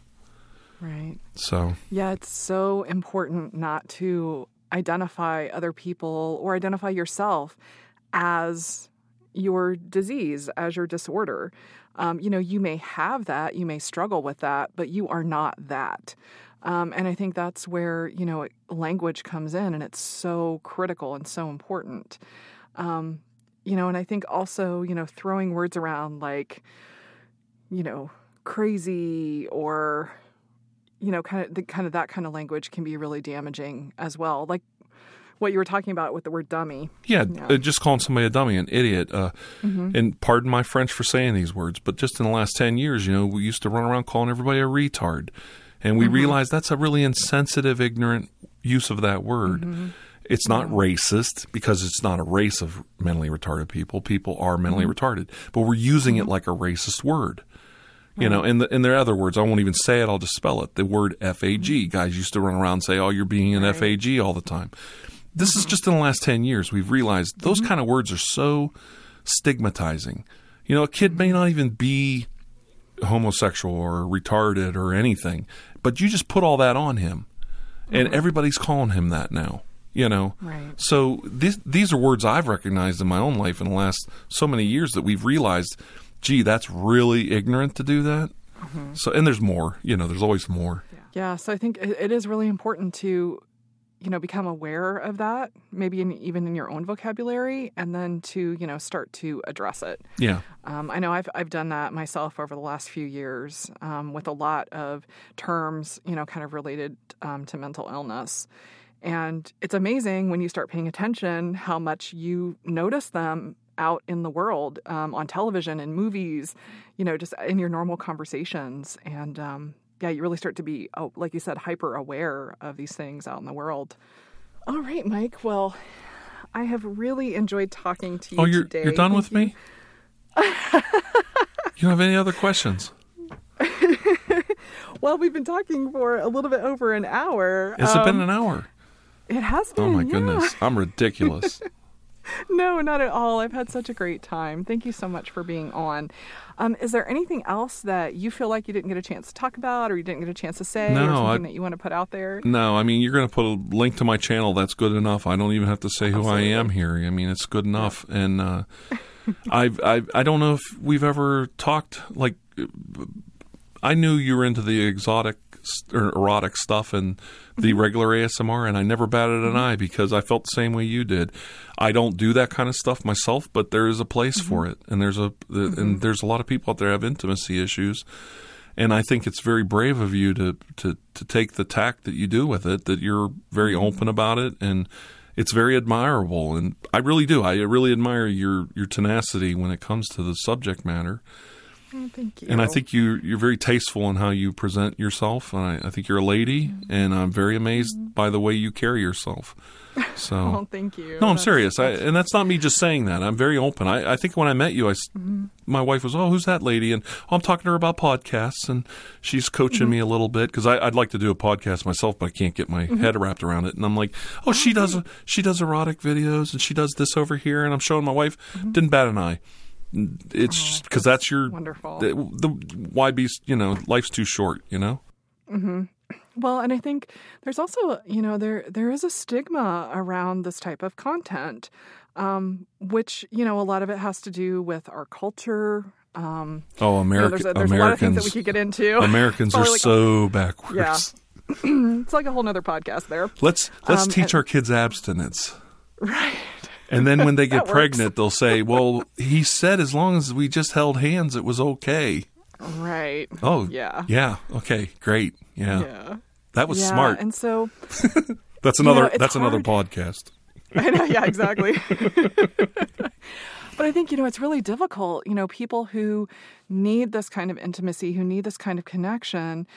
Speaker 1: Right.
Speaker 2: So
Speaker 1: Yeah, it's so important not to identify other people or identify yourself as your disease, as your disorder. Um, you know, you may have that, you may struggle with that, but you are not that. Um, and I think that's where, you know, language comes in and it's so critical and so important. Um, you know, and I think also, you know, throwing words around like, you know, crazy or you know, kind of the kind of that kind of language can be really damaging as well. Like what you were talking about with the word dummy.
Speaker 2: yeah, uh,
Speaker 1: Yeah.
Speaker 2: uh, just calling somebody a dummy, an idiot. Uh, mm-hmm. And pardon my French for saying these words, but just in the last ten years, you know, we used to run around calling everybody a retard, and we mm-hmm. realized that's a really insensitive, ignorant use of that word. Mm-hmm. It's not racist because it's not a race of mentally retarded people. People are mentally retarded, but we're using it like a racist word. You know, and the, and there are other words. I won't even say it. I'll just spell it. The word FAG. Mm-hmm. Guys used to run around and say, "Oh, you're being an FAG all the time." This is mm-hmm. just in the last ten years we've realized those mm-hmm. kind of words are so stigmatizing. You know, a kid may not even be homosexual or retarded or anything, but you just put all that on him, and everybody's calling him that now. You know,
Speaker 1: Right.
Speaker 2: so these these are words I've recognized in my own life in the last so many years that we've realized, gee, that's really ignorant to do that. So, and there's more. You know, there's always more.
Speaker 1: Yeah, so I think it, it is really important to you know become aware of that, maybe in, even in your own vocabulary, and then to you know start to address it.
Speaker 2: Yeah,
Speaker 1: Um, I know I've I've done that myself over the last few years um, with a lot of terms, you know, kind of related um, to mental illness. And it's amazing when you start paying attention how much you notice them out in the world, um, on television and movies, you know, just in your normal conversations. And um, yeah, you really start to be, oh, like you said, hyper aware of these things out in the world. All right, Mike. Well, I have really enjoyed talking to you
Speaker 2: Oh, you're
Speaker 1: today.
Speaker 2: you're done
Speaker 1: Thank
Speaker 2: with
Speaker 1: you.
Speaker 2: me. you don't have any other questions?
Speaker 1: Well, we've been talking for a little bit over an hour.
Speaker 2: Has it been
Speaker 1: Um,
Speaker 2: an hour?
Speaker 1: It has been.
Speaker 2: Oh my
Speaker 1: yeah.
Speaker 2: goodness, I'm ridiculous.
Speaker 1: No, not at all. I've had such a great time. Thank you so much for being on. Um, is there anything else that you feel like you didn't get a chance to talk about, or you didn't get a chance to say,
Speaker 2: No,
Speaker 1: or something
Speaker 2: I-
Speaker 1: that you want to put out there?
Speaker 2: No, I mean you're going to put a link to my channel. That's good enough. I don't even have to say who I am here. I mean it's good enough. And uh, I've, I've I don't know if we've ever talked. Like I knew you were into the exotic or erotic stuff and the mm-hmm. regular ASMR, and I never batted an mm-hmm. eye because I felt the same way you did. I don't do that kind of stuff myself, but there is a place mm-hmm. for it, and there's a and there's a lot of people out there have intimacy issues. And I think it's very brave of you to, to, to take the tack that you do with it, that you're very open about it, and it's very admirable. And I really do. I really admire your, your tenacity when it comes to the subject matter.
Speaker 1: Oh, thank you.
Speaker 2: And I think you, you're very tasteful in how you present yourself. And I, I think you're a lady, mm-hmm. and I'm very amazed mm-hmm. by the way you carry yourself. So.
Speaker 1: Oh, thank you.
Speaker 2: No, I'm
Speaker 1: That's-
Speaker 2: serious. I, and that's not me just saying that. I'm very open. I, I think when I met you, I, s- mm-hmm. my wife was, oh, who's that lady? And oh, I'm talking to her about podcasts, and she's coaching me a little bit because I'd like to do a podcast myself, but I can't get my head wrapped around it. And I'm like, oh, oh she does she does erotic videos, and she does this over here, and I'm showing my wife. Didn't bat an eye. It's just because that's your
Speaker 1: wonderful.
Speaker 2: The, the why be you know life's too short. You know. Hmm.
Speaker 1: Well, and I think there's also, you know, there there is a stigma around this type of content, um, which you know a lot of it has to do with our culture. Um,
Speaker 2: Oh,
Speaker 1: you know, there's a, there's a lot of things that we could get into.
Speaker 2: Americans are
Speaker 1: like-
Speaker 2: so backwards.
Speaker 1: Yeah. it's like a whole nother podcast there.
Speaker 2: Let's let's
Speaker 1: Um,
Speaker 2: teach
Speaker 1: and-
Speaker 2: our kids abstinence.
Speaker 1: Right.
Speaker 2: And then when they get
Speaker 1: works.
Speaker 2: pregnant, they'll say, "Well, he said as long as we just held hands, it was okay."
Speaker 1: Right.
Speaker 2: Oh,
Speaker 1: Yeah.
Speaker 2: yeah, okay, great, yeah,
Speaker 1: Yeah.
Speaker 2: that was
Speaker 1: yeah.
Speaker 2: smart.
Speaker 1: And so
Speaker 2: that's another.
Speaker 1: it's
Speaker 2: that's another podcast.
Speaker 1: I know, yeah, exactly. but I think, you know, it's really difficult. You know, people who need this kind of intimacy, who need this kind of connection,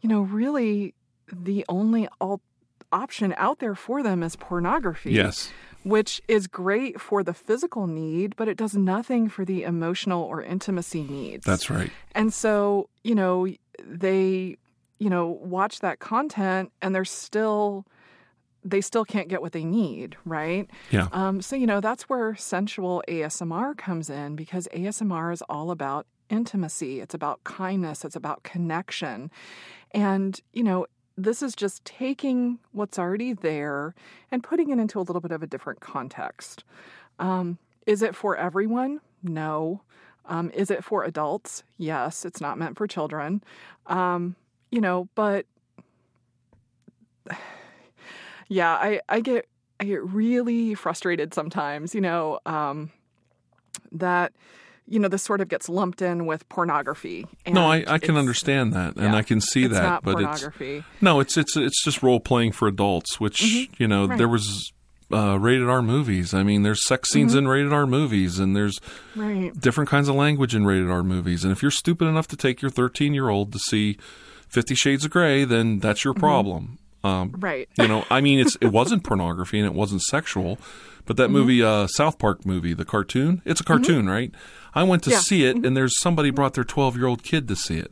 Speaker 1: you know, really the only option out there for them is pornography.
Speaker 2: Yes,
Speaker 1: Which is great for the physical need, but it does nothing for the emotional or intimacy needs.
Speaker 2: that's right.
Speaker 1: And so, you know, they, you know, watch that content and they're still they still can't get what they need, right?
Speaker 2: Yeah.
Speaker 1: Um, so, you know, that's where sensual ASMR comes in because ASMR is all about intimacy, it's about kindness, it's about connection. And, you know, this is just taking what's already there and putting it into a little bit of a different context. Um, is it for everyone? No. Um, is it for adults? Yes. It's not meant for children. Um, you know, but yeah, I, I get I get really frustrated sometimes, you know, um, that you know this sort of gets lumped in with pornography.
Speaker 2: no, I, I can understand that, and
Speaker 1: yeah,
Speaker 2: I can see
Speaker 1: it's
Speaker 2: that,
Speaker 1: not
Speaker 2: but it's
Speaker 1: pornography.
Speaker 2: no, it's it's it's just role playing for adults, which you know
Speaker 1: Mm-hmm. Right.
Speaker 2: there was uh, rated R movies. I mean, there's sex scenes
Speaker 1: Mm-hmm.
Speaker 2: in rated R movies, and there's
Speaker 1: right.
Speaker 2: different kinds of language in rated R movies. And if you're stupid enough to take your 13 year old to see Fifty Shades of Grey, then that's your problem. Um,
Speaker 1: Mm-hmm. Right.
Speaker 2: you know, I mean, it's it wasn't pornography and it wasn't sexual, but that movie, uh, South Park movie, the cartoon, it's a cartoon, right? I went to
Speaker 1: Yeah.
Speaker 2: see it, and there's somebody brought their 12 year old kid to see it.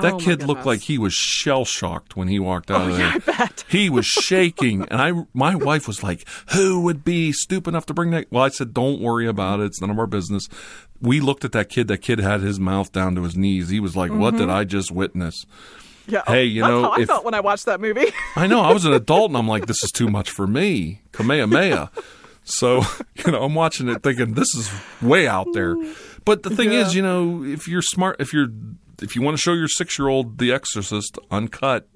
Speaker 2: That
Speaker 1: Oh,
Speaker 2: kid looked like he was shell shocked when he walked out
Speaker 1: Oh,
Speaker 2: of there.
Speaker 1: yeah, I bet.
Speaker 2: He was shaking, and I, my wife was like, "Who would be stupid enough to bring that?" Well, I said, "Don't worry about it. It's none of our business." We looked at that kid. That kid had his mouth down to his knees. He was like, "What
Speaker 1: Mm-hmm.
Speaker 2: did I just witness?"
Speaker 1: Yeah.
Speaker 2: Hey, you
Speaker 1: that's
Speaker 2: know,
Speaker 1: how I
Speaker 2: if-
Speaker 1: felt when I watched that movie.
Speaker 2: I know. I was an adult, and I'm like, "This is too much for me." Kamehameha. So you know, I'm watching it, thinking this is way out there. But the thing is, you know, if you're smart, if you're if you want to show your six year old The Exorcist uncut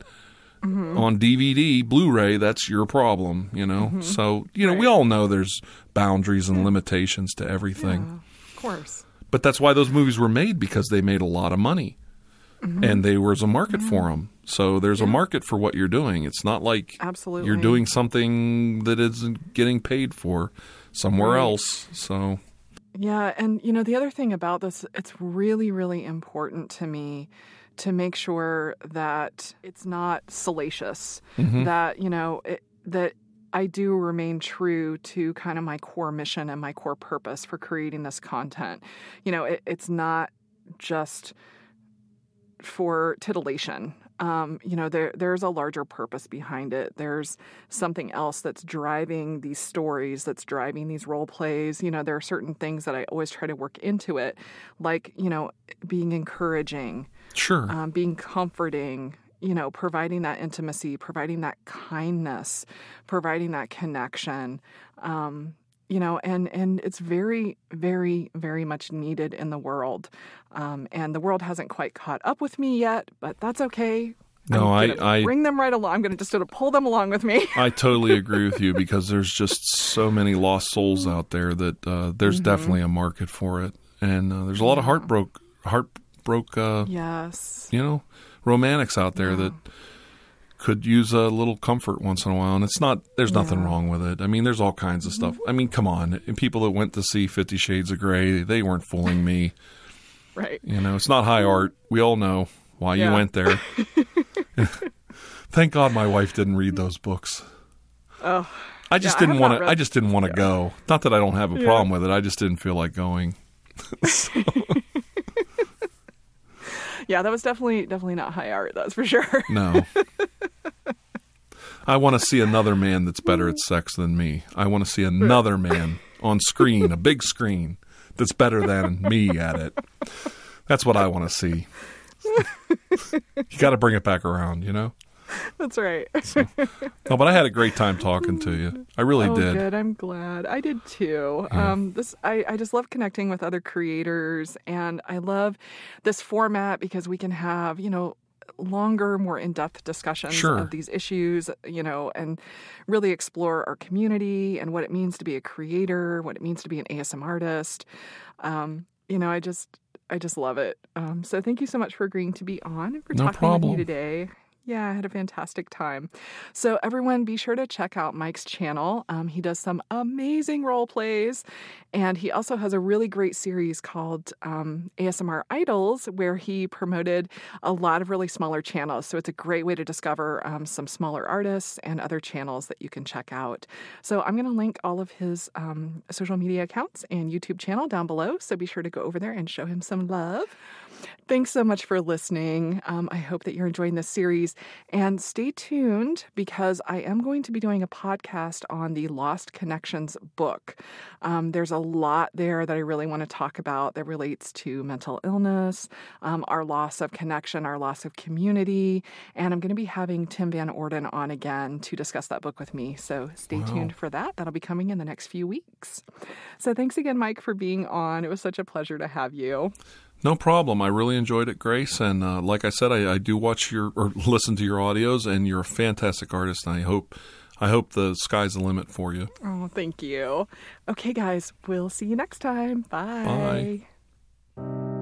Speaker 2: mm-hmm. on DVD, Blu-ray, that's your problem. You know. Mm-hmm. So you know, we all know there's boundaries and limitations to everything.
Speaker 1: of course.
Speaker 2: But that's why those movies were made because they made a lot of money. Mm-hmm. And there was a market for them. So there's a market for what you're doing. It's not like
Speaker 1: Absolutely.
Speaker 2: you're doing something that isn't getting paid for somewhere
Speaker 1: Right.
Speaker 2: else. So
Speaker 1: Yeah, and you know the other thing about this, it's really, really important to me to make sure that it's not salacious. Mm-hmm. That you know it, that I do remain true to kind of my core mission and my core purpose for creating this content. You know, it, it's not just for titillation. Um, you know, there there's a larger purpose behind it. There's something else that's driving these stories, that's driving these role plays. You know, there are certain things that I always try to work into it, like you know, being encouraging,
Speaker 2: sure.
Speaker 1: um, being comforting. You know, providing that intimacy, providing that kindness, providing that connection. Um, you know and and it's very very very much needed in the world um, and the world hasn't quite caught up with me yet but that's okay.
Speaker 2: No, I- I-
Speaker 1: bring them right along i'm going to just sort of pull them along with me.
Speaker 2: I totally agree with you because there's just so many lost souls out there that uh, there's
Speaker 1: Mm-hmm.
Speaker 2: definitely a market for it, and uh, there's a lot of heartbroke, heartbroke, uh,
Speaker 1: yes.
Speaker 2: you know, romantics out there that could use a little comfort once in a while. And it's not, there's nothing
Speaker 1: Yeah.
Speaker 2: wrong with it. I mean, there's all kinds of stuff. I mean, come on, and people that went to see Fifty Shades of Grey, they weren't fooling me.
Speaker 1: right
Speaker 2: You know, it's not high art. We all know why you went there. Thank God my wife didn't read those books.
Speaker 1: oh
Speaker 2: I just
Speaker 1: Yeah,
Speaker 2: didn't want to. I just didn't want to go. Not that I don't have a
Speaker 1: Yeah.
Speaker 2: problem with it. I just didn't feel like going.
Speaker 1: Yeah that was definitely definitely not high art that's for sure
Speaker 2: No. I want to see another man that's better at sex than me. I want to see another man on screen, a big screen, that's better than me at it. That's what I want to see. you got to bring it back around, you know?
Speaker 1: that's right
Speaker 2: No, but I had a great time talking to you. I really
Speaker 1: oh,
Speaker 2: did.
Speaker 1: good. I'm glad. I did too. Um, this I, I just love connecting with other creators, and I love this format because we can have you know longer, more in-depth discussions
Speaker 2: Sure.
Speaker 1: of these issues, you know, and really explore our community and what it means to be a creator, what it means to be an ASMRtist. Um, you know, I just I just love it. Um, so thank you so much for agreeing to be on and for
Speaker 2: No
Speaker 1: talking
Speaker 2: problem.
Speaker 1: with me today. Yeah, I had a fantastic time. So, everyone, be sure to check out Mike's channel. Um, he does some amazing role plays, and he also has a really great series called um, ASMR Idols, where he promoted a lot of really smaller channels. So, it's a great way to discover um, some smaller artists and other channels that you can check out. So, I'm going to link all of his um, social media accounts and YouTube channel down below. So, be sure to go over there and show him some love. Thanks so much for listening. Um, I hope that you're enjoying this series. And stay tuned because I am going to be doing a podcast on the Lost Connections book. Um, there's a lot there that I really want to talk about that relates to mental illness, um, our loss of connection, our loss of community. And I'm going to be having Tim Van Orden on again to discuss that book with me. So stay wow. tuned for that. That'll be coming in the next few weeks. So thanks again, Mike, for being on. It was such a pleasure to have you.
Speaker 2: No problem. I really enjoyed it, Grace. And uh, like I said, I, I, do watch your or listen to your audios, and you're a fantastic artist. And I hope, I hope the sky's the limit for you.
Speaker 1: Oh, thank you. Okay, guys, we'll see you next time. Bye.
Speaker 2: Bye.